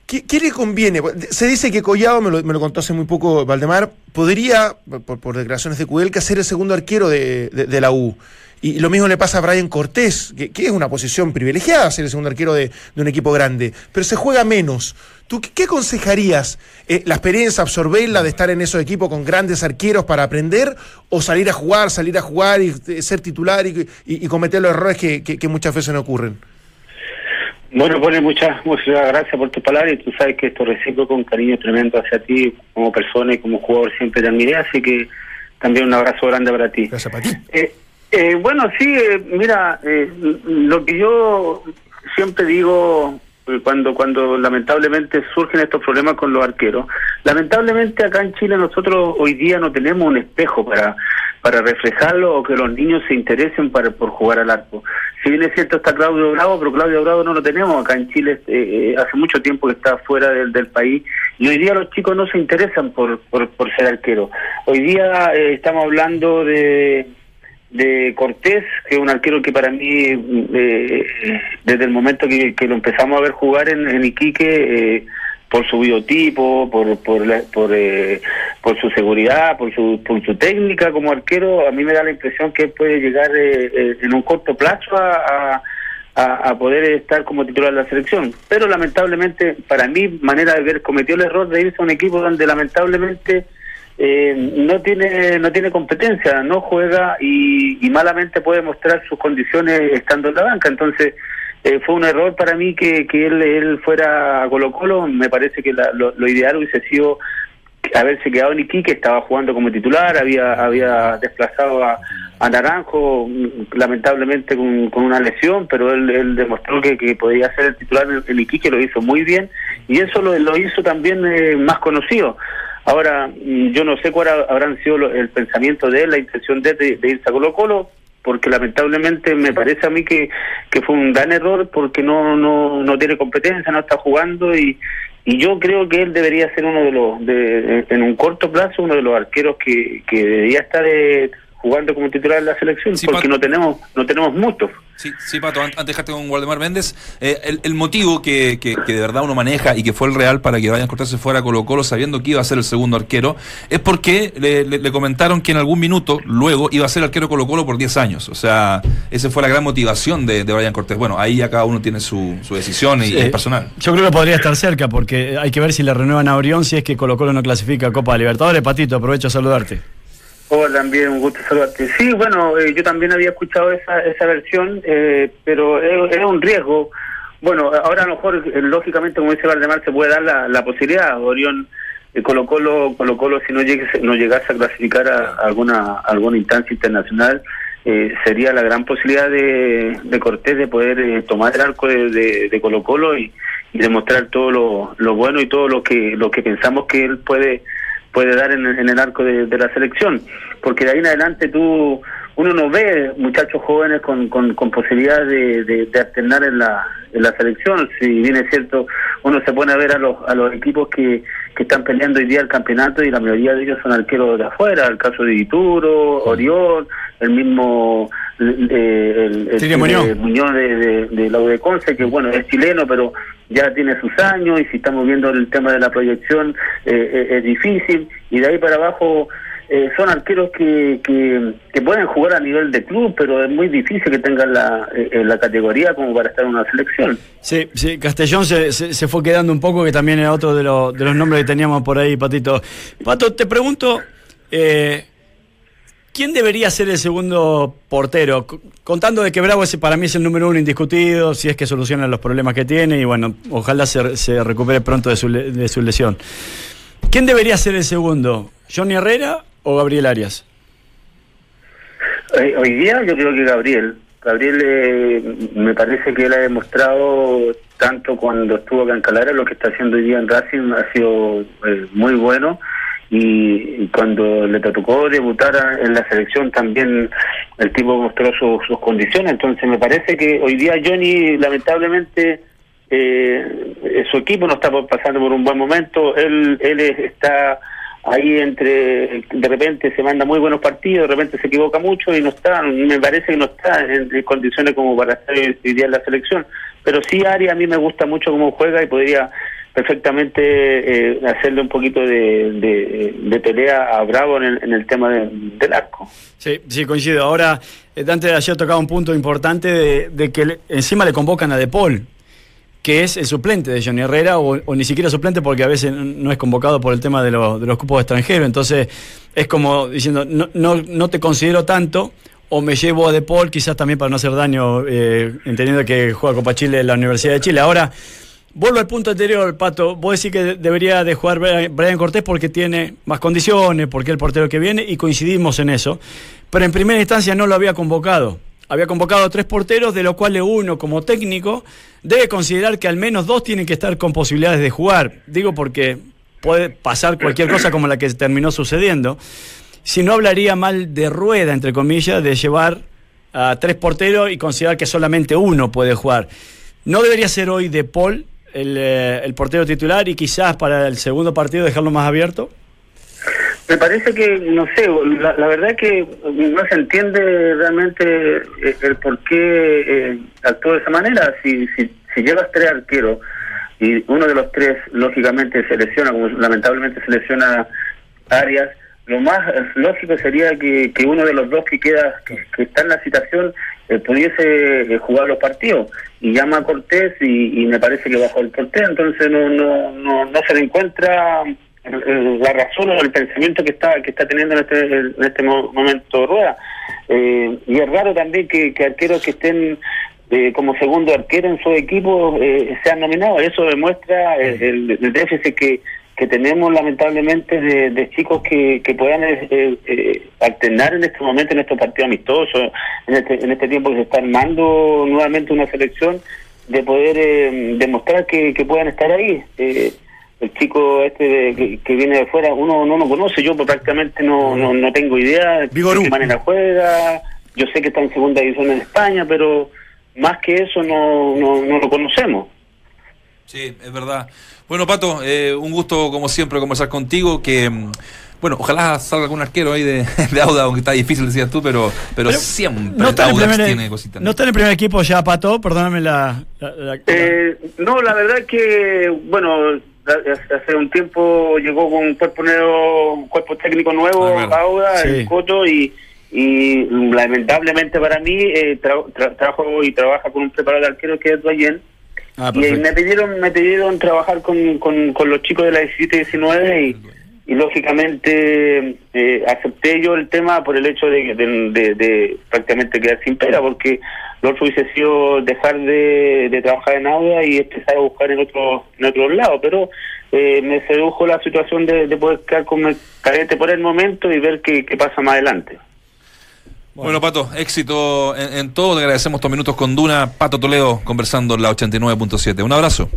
¿qué, qué le conviene? Se dice que Collado, me lo, me lo contó hace muy poco Valdemar, podría, por, por declaraciones de Kudelka, ser el segundo arquero de- de la U. Y lo mismo le pasa a Brian Cortés, que, que es una posición privilegiada ser el segundo arquero de, de un equipo grande, pero se juega menos. ¿Tú qué, qué aconsejarías? Eh, ¿La experiencia, absorberla de estar en esos equipos con grandes arqueros para aprender? ¿O salir a jugar, salir a jugar y eh, ser titular y, y- y cometer los errores que, que- que muchas veces no ocurren? Bueno, pone muchas, muchas gracias por tus palabras y tú sabes que esto recibo con cariño tremendo hacia ti como persona y como jugador siempre te admiré, así que también un abrazo grande para ti. Gracias para ti. Eh, eh, bueno, sí, eh, mira, eh, lo que yo siempre digo eh, cuando cuando lamentablemente surgen estos problemas con los arqueros, lamentablemente acá en Chile nosotros hoy día no tenemos un espejo para para reflejarlo o que los niños se interesen para, por jugar al arco. Si bien es cierto está Claudio Bravo, pero Claudio Bravo no lo tenemos acá en Chile, eh, eh, hace mucho tiempo que está fuera del, del país y hoy día los chicos no se interesan por, por, por ser arquero. Hoy día estamos hablando de de Cortés, que es un arquero que para mí, eh, desde el momento que, lo empezamos a ver jugar en, Iquique, eh, por su biotipo, por por la- por, eh, por su seguridad, por su por su técnica como arquero, a mí me da la impresión que puede llegar eh, eh, en un corto plazo a, a, poder estar como titular de la selección. Pero lamentablemente, para mí, manera de ver, cometió el error de irse a un equipo donde lamentablemente eh, no tiene no tiene competencia, no juega y, y malamente puede mostrar sus condiciones estando en la banca. Entonces, eh, fue un error para mí que, que él, fuera a Colo Colo. Me parece que la- lo, lo ideal hubiese sido haberse quedado en Iquique, estaba jugando como titular, había había desplazado a, a Naranjo, lamentablemente con, con una lesión, pero él, él demostró que, que podía ser el titular en, en Iquique, lo hizo muy bien, y eso lo, lo hizo también eh, más conocido. Ahora, mm, yo no sé cuál ha- habrán sido el pensamiento de él, la intención de, él de, de irse a Colo Colo, porque lamentablemente me parece a mí que, que fue un gran error porque no, no, no tiene competencia, no está jugando y, y yo creo que él debería ser uno de los, de, en un corto plazo, uno de los arqueros que, que debería estar eh, jugando como titular en la selección, porque no tenemos no tenemos muchos. Sí, sí, Pato, an- antes de dejarte con Waldemar Méndez, eh, el, el motivo que, que, que de verdad uno maneja y que fue el real para que Brian Cortés se fuera a Colo Colo sabiendo que iba a ser el segundo arquero, es porque le, le- le comentaron que en algún minuto luego iba a ser arquero de Colo Colo por 10 años. O sea, esa fue la gran motivación de, de Brian Cortés. Bueno, ahí ya cada uno tiene su, su decisión y Sí. es personal. Yo creo que podría estar cerca porque hay que ver si le renuevan a Orión si es que Colo Colo no clasifica a Copa Libertadores. Patito, aprovecho a saludarte. Hola, también un gusto saludarte. Sí, bueno, eh, yo también había escuchado esa, esa versión, eh, pero es un riesgo. Bueno, ahora a lo mejor, eh, lógicamente, como dice Valdemar, se puede dar la, la posibilidad. Orión, eh, Colo Colo, Colo Colo, si no llegues, no llegase a clasificar a, alguna alguna instancia internacional, eh, sería la gran posibilidad de, de Cortés de poder eh, tomar el arco de, de, de Colo Colo y, y demostrar todo lo, lo bueno y todo lo que lo que pensamos que él puede puede dar en, en el arco de, de la selección, porque de ahí en adelante tú uno no ve muchachos jóvenes con, con, con posibilidad de, de, de alternar en la, en la selección. Si bien es cierto, uno se pone a ver a los, a los equipos que, que están peleando hoy día el campeonato y la mayoría de ellos son arqueros de afuera, el caso de Dituro, Orión, el mismo eh, el, el- el- Muñoz. Muñoz de, de, de la de Conce, que bueno, es chileno, pero ya tiene sus años y si estamos viendo el tema de la proyección eh, eh, es difícil y de ahí para abajo eh, son arqueros que, que, pueden jugar a nivel de club, pero es muy difícil que tengan la, eh, eh, la categoría como para estar en una selección. Sí, Castellón se, se, fue quedando un poco, que también era otro de, los de los nombres que teníamos por ahí, Patito. Pato, te pregunto, eh, ¿quién debería ser el segundo portero? Contando de que Bravo ese para mí es el número uno indiscutido, si es que soluciona los problemas que tiene y bueno, ojalá se, se recupere pronto de su, de su lesión. ¿Quién debería ser el segundo? ¿Johnny Herrera o Gabriel Arias? Eh, hoy día yo creo que Gabriel. Gabriel eh, me parece que él ha demostrado tanto cuando estuvo acá en Calara, lo que está haciendo hoy día en Racing ha sido eh, muy bueno y, cuando le tocó debutar en la selección también el tipo mostró su- sus condiciones. Entonces me parece que hoy día Johnny lamentablemente eh, su equipo no está pasando por un buen momento. Él, él es- está ahí entre de repente se manda muy buenos partidos, de repente se equivoca mucho y no está, me parece que no está en, condiciones como para estar hoy día en la selección. Pero sí, Ari, a mí me gusta mucho cómo juega y podría perfectamente eh, hacerle un poquito de, de, de pelea a Bravo en el, en el tema de- del arco. Sí, sí, coincido. Ahora, eh, Dante ayer tocaba un punto importante de, de que encima le convocan a De Paul, que es el suplente de Johnny Herrera, o, ni siquiera suplente porque a veces no es convocado por el tema de, los- de los cupos extranjeros. Entonces, es como diciendo, no, no, no te considero tanto, o me llevo a De Paul, quizás también para no hacer daño, eh, entendiendo que juega Copa Chile en la Universidad de Chile. Ahora, Vuelvo al punto anterior, Pato. Vos decís que de- debería de jugar Brian Cortés porque tiene más condiciones, porque es el portero que viene, y coincidimos en eso. Pero en primera instancia no lo había convocado. Había convocado a tres porteros, de los cuales uno, como técnico, debe considerar que al menos dos tienen que estar con posibilidades de jugar. Digo porque puede pasar cualquier cosa como la que terminó sucediendo. si no hablaría mal de rueda, entre comillas, de llevar a tres porteros y considerar que solamente uno puede jugar. ¿No debería ser hoy de Paul el, eh, el portero titular y quizás para el segundo partido dejarlo más abierto? Me parece que, no sé, la, la verdad que no se entiende realmente eh, el por qué eh, actuó de esa manera. Si, si, si llevas tres arqueros y uno de los tres, lógicamente, se lesiona, como lamentablemente se lesiona Arias, lo más eh, lógico sería que, que uno de los dos que queda, que, está en la situación, eh, pudiese eh, jugar los partidos. Y llama a Cortés y, y me parece que bajó el Cortés, entonces no, no, no, no se le encuentra la razón o el pensamiento que está que está teniendo en este en este mo- momento Rueda. Eh, y es raro también que, que arqueros que estén eh, como segundo arquero en su equipo eh, sean nominados. Eso demuestra el, déficit que que tenemos lamentablemente de, de chicos que, que puedan eh, eh, alternar en este momento en estos partidos amistosos en este en este tiempo que se está armando nuevamente una selección de poder eh, demostrar que, que puedan estar ahí. Eh, el chico este de- que, que viene de fuera uno no lo conoce yo prácticamente no, no, no tengo idea de qué manera juega yo sé que está en segunda división en España pero más que eso no, no, no lo conocemos Sí, es verdad. Bueno, Pato, eh, un gusto como siempre conversar contigo, que mm, bueno, ojalá salga algún arquero ahí de, (laughs) de Auda, aunque está difícil decías tú, pero, pero, siempre No está, en el Audax primer, tiene cositas. no está en el primer equipo ya, Pato, perdóname la... la- la- Eh, no, la verdad que, bueno, hace un tiempo llegó con un cuerpo nuevo, un cuerpo técnico nuevo, Ah. Auda, Sí. el Coto, y, y lamentablemente para mí, eh, tra- tra- trabajo y trabaja con un preparador de arquero que es Doyen. Ah, y me pidieron me pidieron trabajar con, con, con los chicos de la 17 y 19 y, lógicamente eh, acepté yo el tema por el hecho de, de, de- de prácticamente quedar sin pera porque lo otro hubiese sido dejar de, trabajar en Auda y empezar a buscar en otro en otro lado pero eh, me sedujo la situación de, de poder quedar con el cadete por el momento y ver qué, qué pasa más adelante Bueno, Pato, éxito en, en todo. Te agradecemos estos minutos con Duna. Pato Toledo conversando en la 89.7. Un abrazo.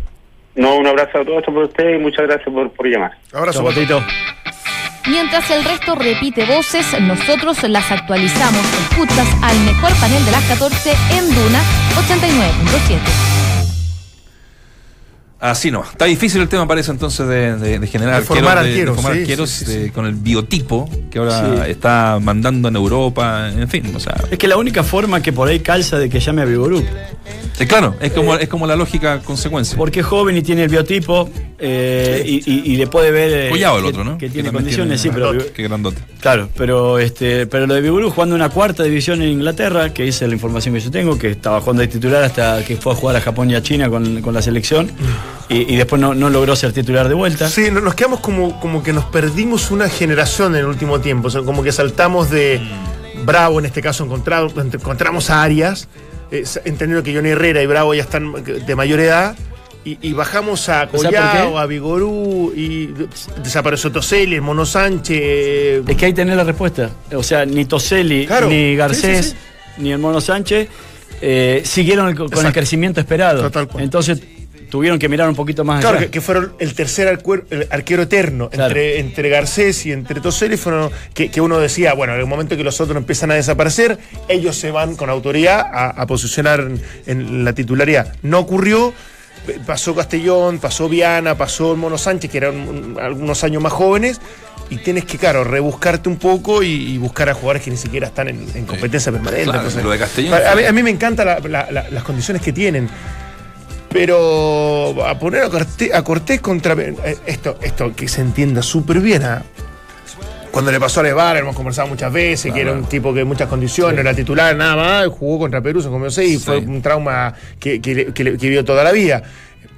No un abrazo a todos por ustedes y muchas gracias por, por llamar abrazo Patito. Mientras el resto repite voces, nosotros las actualizamos. Escuchas al mejor panel de las 14 en Duna 89.7. Así no. Está difícil el tema, parece, entonces, de, de- de generar De formar de- de arqueros, formar sí, arqueros, sí, sí, eh, con el biotipo que ahora Sí. está mandando en Europa. En fin, o sea. Es que la única forma que por ahí calza de que llame a Vigorú. eh, claro, es como, es como la lógica consecuencia. Porque es joven y tiene el biotipo eh, y, y- y le puede ver eh, Collado el que- otro, ¿no? que tiene condiciones, sí, pero Qué grandote. Claro, pero este, pero lo de Vigorú jugando una cuarta división en Inglaterra, que esa es la información que yo tengo, que estaba jugando de titular hasta que fue a jugar a Japón y a China con, con la selección, y, y después no, no logró ser titular de vuelta. Sí, no- nos quedamos como, como que nos perdimos una generación en el último tiempo. O sea, como que saltamos de Bravo, en este caso, encontrado, encontramos a Arias, eh, entendiendo que Johnny Herrera y Bravo ya están de mayor edad. Y, y bajamos a ¿Sabes por Collao, a Vigorú, y desapareció Toselli, el Mono Sánchez. Es que ahí tenés la respuesta. O sea, ni Toselli, Claro, ni sí, Garcés, sí, ni el Mono Sánchez eh, siguieron el- con el crecimiento esperado. Entonces tuvieron que mirar un poquito más Claro, allá. que, que fueron el tercer el arquero eterno Claro. entre, entre Garcés y entre Toselli fueron que, que uno decía, bueno, en el momento que los otros empiezan a desaparecer, ellos se van con autoridad a, a posicionar en, en la titularidad. No ocurrió, pasó Castellón, pasó Viana, pasó el Mono Sánchez, que eran un- algunos años más jóvenes, y tienes que, claro, rebuscarte un poco y, y buscar a jugadores que ni siquiera están en, en competencia permanente. Claro, Entonces, lo de Castellón a, mí, fue- a mí me encantan las condiciones que tienen. Pero a poner a Cortés, a Cortés contra. eh, Esto, esto que se entienda súper bien. ¿ah? Cuando le pasó a Levar, hemos conversado muchas veces, que era un tipo que en muchas condiciones, era titular, nada más, jugó contra Perú, se comió seis, y fue un trauma que, que, que que vivió toda la vida.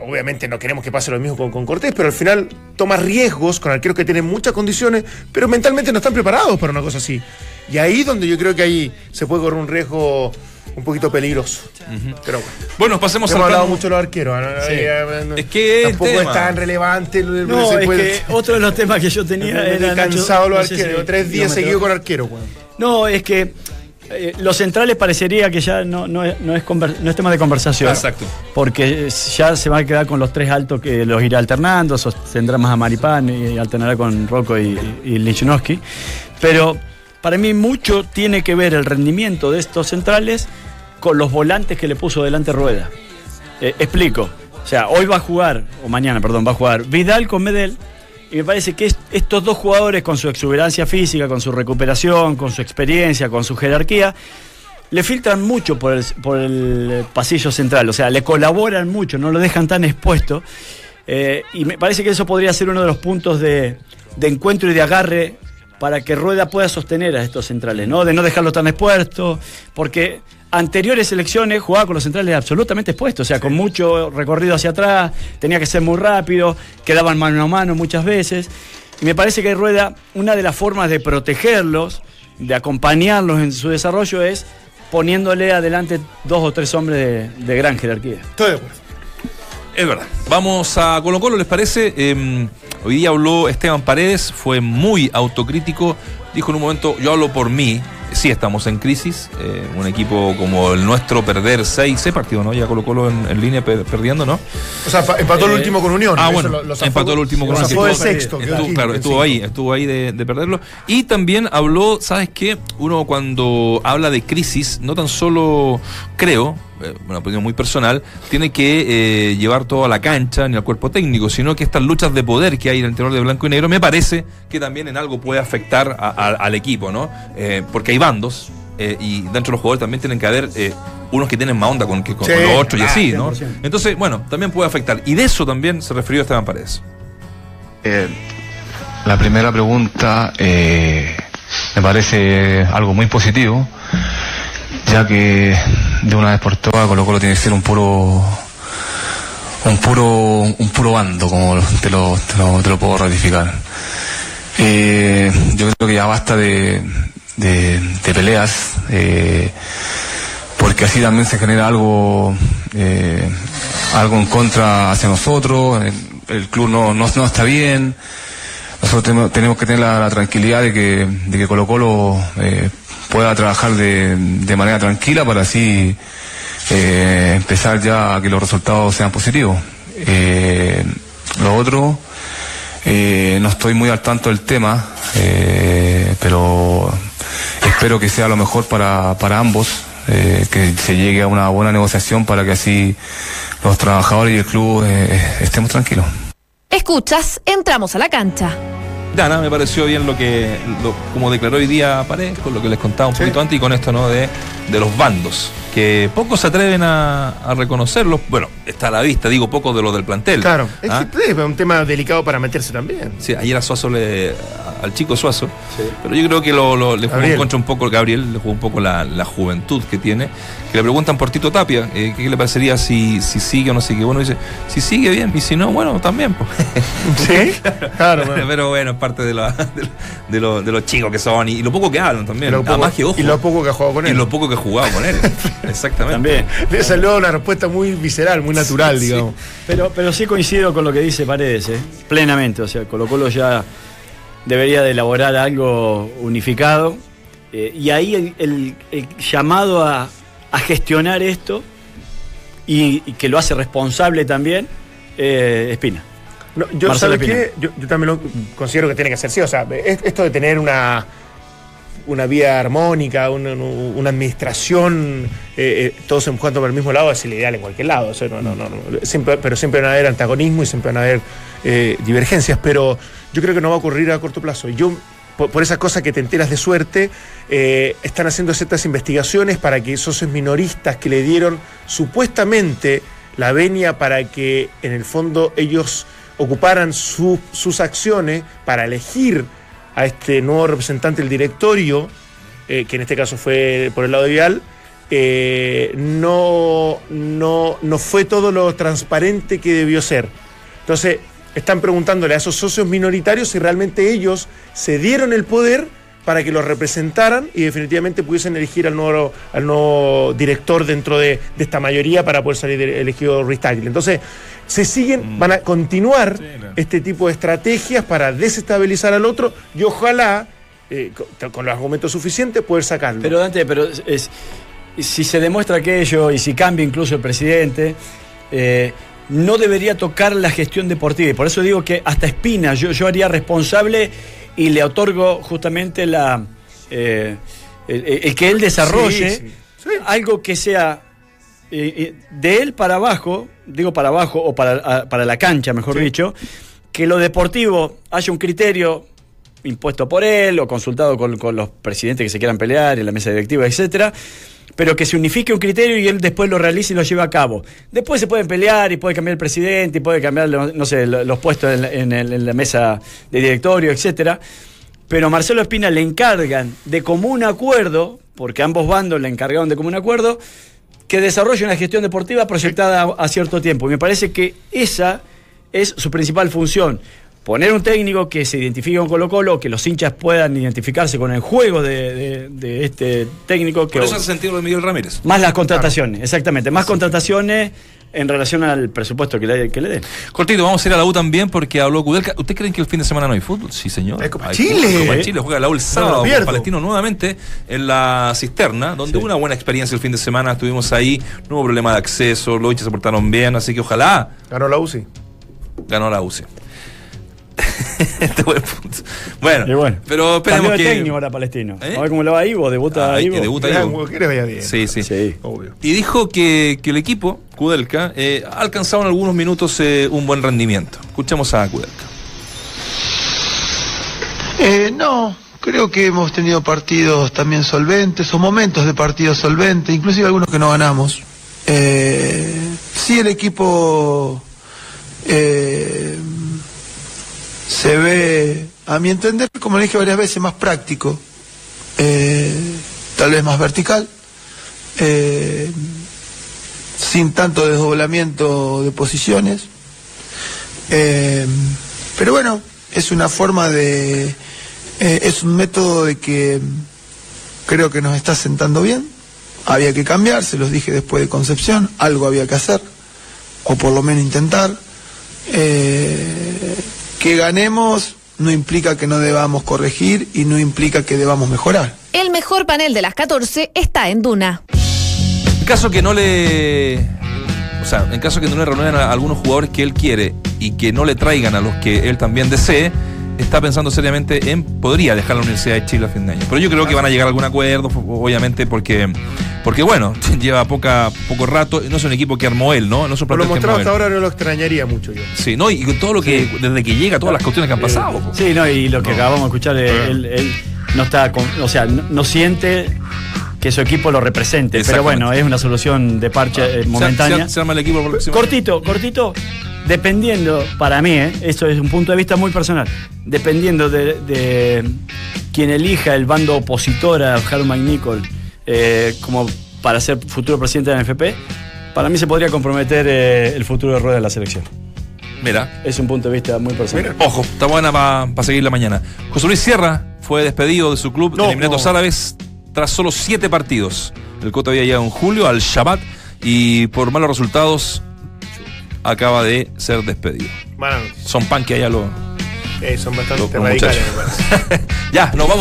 Obviamente no queremos que pase lo mismo con, con Cortés, pero al final toma riesgos con arqueros que tienen muchas condiciones, pero mentalmente no están preparados para una cosa así. Y ahí donde yo creo que ahí se puede correr un riesgo un poquito peligroso. Pero bueno. Bueno, pasemos Hemos al hablado plano- mucho de los arqueros. ¿no? Sí. Eh, no- Es que tampoco tema. es tan relevante. el- No, se es puede- que (laughs) otro de los temas que yo tenía era. cansado los sé arqueros. si- Tres días seguidos con arqueros, weón. No, es que Eh, los centrales parecería que ya no, no es, no es conver- no es tema de conversación. Exacto. Porque ya se va a quedar con los tres altos que los irá alternando, tendrá más a Maripán y alternará con Rocco y, y Lichnowsky. Pero para mí mucho tiene que ver el rendimiento de estos centrales con los volantes que le puso delante Rueda. Eh, explico. O sea, hoy va a jugar, o mañana, perdón, va a jugar Vidal con Medel. Y me parece que es- estos dos jugadores, con su exuberancia física, con su recuperación, con su experiencia, con su jerarquía, le filtran mucho por el, el pasillo central. O sea, le colaboran mucho, no lo dejan tan expuesto. Eh, y me parece que eso podría ser uno de los puntos de encuentro y de agarre para que Rueda pueda sostener a estos centrales, ¿no? De no dejarlo tan expuesto, porque anteriores elecciones jugaba con los centrales absolutamente expuestos, o sea, con mucho recorrido hacia atrás, tenía que ser muy rápido, quedaban mano a mano muchas veces. Y me parece que Rueda, una de las formas de protegerlos, de acompañarlos en su desarrollo es poniéndole adelante dos o tres hombres de, de gran jerarquía. Estoy de acuerdo. Es verdad. Vamos a Colo Colo, ¿les parece? Eh, hoy día habló Esteban Paredes, fue muy autocrítico. Dijo en un momento, yo hablo por mí. Sí, estamos en crisis. eh, un equipo como el nuestro perder seis, seis partidos, ¿no? Ya Colo Colo en, en línea per- perdiendo, ¿no? O sea, pa- empató el Eh, último con Unión. Ah, bueno, lo- lo zafó- empató el último con Unión. Estuvo- sexto. quedó Estuvo, claro, estuvo ahí, estuvo ahí de, de perderlo. Y también habló, ¿sabes qué? Uno cuando habla de crisis, no tan solo creo, eh, una opinión muy personal, tiene que eh, llevar todo a la cancha ni al cuerpo técnico, sino que estas luchas de poder que hay en el interior de blanco y negro, me parece que también en algo puede afectar a- a- al equipo, ¿no? Eh, porque hay bandos. eh, y dentro de los jugadores también tienen que haber eh, unos que tienen más onda con, que, con, Sí, con los otros y así, ¿no? 100%. Entonces, bueno, también puede afectar. Y de eso también se refirió Esteban Paredes. Eh, la primera pregunta eh, me parece algo muy positivo, ya que de una vez por todas Colo Colo tiene que ser un puro un puro un puro bando, como te lo, te lo, te lo puedo ratificar. Eh, yo creo que ya basta de, de, peleas, eh, porque así también se genera algo eh, algo en contra hacia nosotros, el, club no, no, no está bien, nosotros tenemos, que tener la, la tranquilidad de que, de que Colo Colo pueda trabajar de, de manera tranquila para así eh, empezar ya a que los resultados sean positivos. Eh, lo otro, eh, no estoy muy al tanto del tema, pero espero que sea lo mejor para, para ambos, que se llegue a una buena negociación para que así los trabajadores y el club estemos tranquilos. Escuchas, entramos a la cancha. Dana, me pareció bien lo que, lo- como declaró hoy día Paredes, con lo que les contaba un poquito antes y con esto, ¿no? De, de los bandos, que pocos se atreven a, a reconocerlos. Bueno, está a la vista, digo, pocos de los del plantel. Claro, es ¿Ah? que es un tema delicado para meterse también. Sí, ayer a Suazo le, al chico Suazo, pero yo creo que lo, lo- le jugó Gabriel. contra un poco, Gabriel, le jugó un poco la, la juventud que tiene, que le preguntan por Tito Tapia, eh, qué le parecería si, si sigue o no sigue. Bueno, dice, si sigue bien, y si no, bueno, también. pues. (laughs) Sí, (laughs) claro. bueno. (laughs) Pero bueno, es parte de, la- de, lo- de lo- de los chicos que son y, y lo poco que hablan también. Lo poco- Además que ojo. y lo poco que ha jugado con Y él. lo poco que he jugado con él. Exactamente. También. Le salió una respuesta muy visceral, muy natural, Sí, digamos. Pero, pero sí coincido con lo que dice Paredes, ¿eh? plenamente. O sea, Colo Colo ya debería de elaborar algo unificado. eh, y ahí el, el- el llamado a, a gestionar esto y, y que lo hace responsable también, eh, Espina. No, yo, ¿sabes qué? Yo, yo también lo considero que tiene que ser así. O sea, es- esto de tener una, una vida armónica, una, una administración, eh, eh, todos empujando por el mismo lado, es el ideal en cualquier lado. Pero siempre van a haber antagonismo y siempre van a haber eh, divergencias. Pero yo creo que no va a ocurrir a corto plazo. Yo, por, por esa cosa que te enteras de suerte, eh, están haciendo ciertas investigaciones para que socios minoristas que le dieron supuestamente la venia para que en el fondo ellos ocuparan su- sus acciones para elegir a este nuevo representante del directorio, eh, que en este caso fue por el lado de Vial, eh, no, no, no fue todo lo transparente que debió ser. Entonces, están preguntándole a esos socios minoritarios si realmente ellos se dieron el poder para que los representaran y definitivamente pudiesen elegir al nuevo, al nuevo director dentro de, de esta mayoría para poder salir elegido Ruiz Tagle. Entonces, se siguen, van a continuar este tipo de estrategias para desestabilizar al otro y ojalá eh, con, con los argumentos suficientes, poder sacarlo. Pero Dante, pero es, es- si se demuestra aquello y si cambia incluso el presidente, eh, no debería tocar la gestión deportiva. Y por eso digo que hasta Espina yo, yo haría responsable y le otorgo justamente la eh, el, el que él desarrolle Sí, sí. algo que sea eh, eh, de él para abajo, digo para abajo o para, a- para la cancha, mejor dicho, que lo deportivo haya un criterio impuesto por él o consultado con, con los presidentes que se quieran pelear en la mesa directiva, etcétera, pero que se unifique un criterio y él después lo realice y lo lleve a cabo. Después se pueden pelear y puede cambiar el presidente y puede cambiar, los puestos en la mesa de directorio, etcétera. Pero a Marcelo Espina le encargan de común acuerdo, porque ambos bandos le encargaron de común acuerdo, que desarrolle una gestión deportiva proyectada a, a cierto tiempo. Y me parece que esa es su principal función. Poner un técnico que se identifique con Colo Colo, que los hinchas puedan identificarse con el juego de, de- de este técnico. Que, Por eso hace sentido lo de Miguel Ramírez. más las contrataciones, exactamente. Más contrataciones en relación al presupuesto que le, que le den. Cortito, vamos a ir a la U también porque habló Kudelka. ¿Ustedes creen que el fin de semana no hay fútbol? Sí, señor. Hay Copa Hay Chile. fútbol. Copa Chile juega la U el sábado con pierdo. Palestino nuevamente en la cisterna, donde hubo una buena experiencia el fin de semana. Estuvimos ahí, no hubo problema de acceso, los hinchas se portaron bien, así que ojalá Ganó la UCI. ganó la UCI. (laughs) Este buen punto. bueno, pero esperemos que. técnico ahora Palestino. ¿Eh? A ver cómo le va a Ivo, debuta Ah, Ivo. que debuta Ivo. que bien. Sí, sí. Sí. Obvio. Y dijo que, que el equipo, Kudelka, eh, ha alcanzado en algunos minutos eh, un buen rendimiento. Escuchemos a Kudelka. Eh, no, creo que hemos tenido partidos también solventes o momentos de partidos solventes, inclusive algunos que no ganamos. Eh, sí, el equipo eh, se ve, a mi entender, como le dije varias veces, más práctico, eh, tal vez más vertical, eh, sin tanto desdoblamiento de posiciones. Eh, pero bueno, es una forma de, es un método de que creo que nos está sentando bien. Había que cambiar, se los dije después de Concepción, algo había que hacer, o por lo menos intentar. Que ganemos no implica que no debamos corregir y no implica que debamos mejorar. El mejor panel de las 14 está en Duna. En caso que no le. O sea, en caso que no le renueven a algunos jugadores que él quiere y que no le traigan a los que él también desee, está pensando seriamente en. Podría dejar la Universidad de Chile a fin de año. Pero yo creo que van a llegar a algún acuerdo, obviamente, porque. Porque bueno, (laughs) lleva poca, poco rato. No es un equipo que armó él, ¿no? No es un Por lo mostrado armó hasta él. ahora no lo extrañaría mucho yo. Sí, ¿no? Y con todo lo que. Desde que llega, todas las cuestiones que han pasado. po. Sí, no, y lo que acabamos de escuchar, eh, él, él no está, con- o sea, no, no siente que su equipo lo represente, pero bueno, es una solución de parche eh, Se- momentánea. Se, el equipo por Cortito, cortito, dependiendo, para mí, eh, esto es un punto de vista muy personal, dependiendo de, de quien elija el bando opositor a Harold McNichol eh, como para ser futuro presidente de la NFP, para mí se podría comprometer eh, el futuro de rueda de la selección. Mira, Es un punto de vista muy personal. Ojo, está buena para seguir la mañana. José Luis Sierra fue despedido de su club No, en Emiratos no. Árabes tras solo siete partidos. El Cota había llegado en julio al Shabbat y por malos resultados acaba de ser despedido. Son pan que allá lo. Eh, son bastante radicales. (laughs) Ya, nos vamos.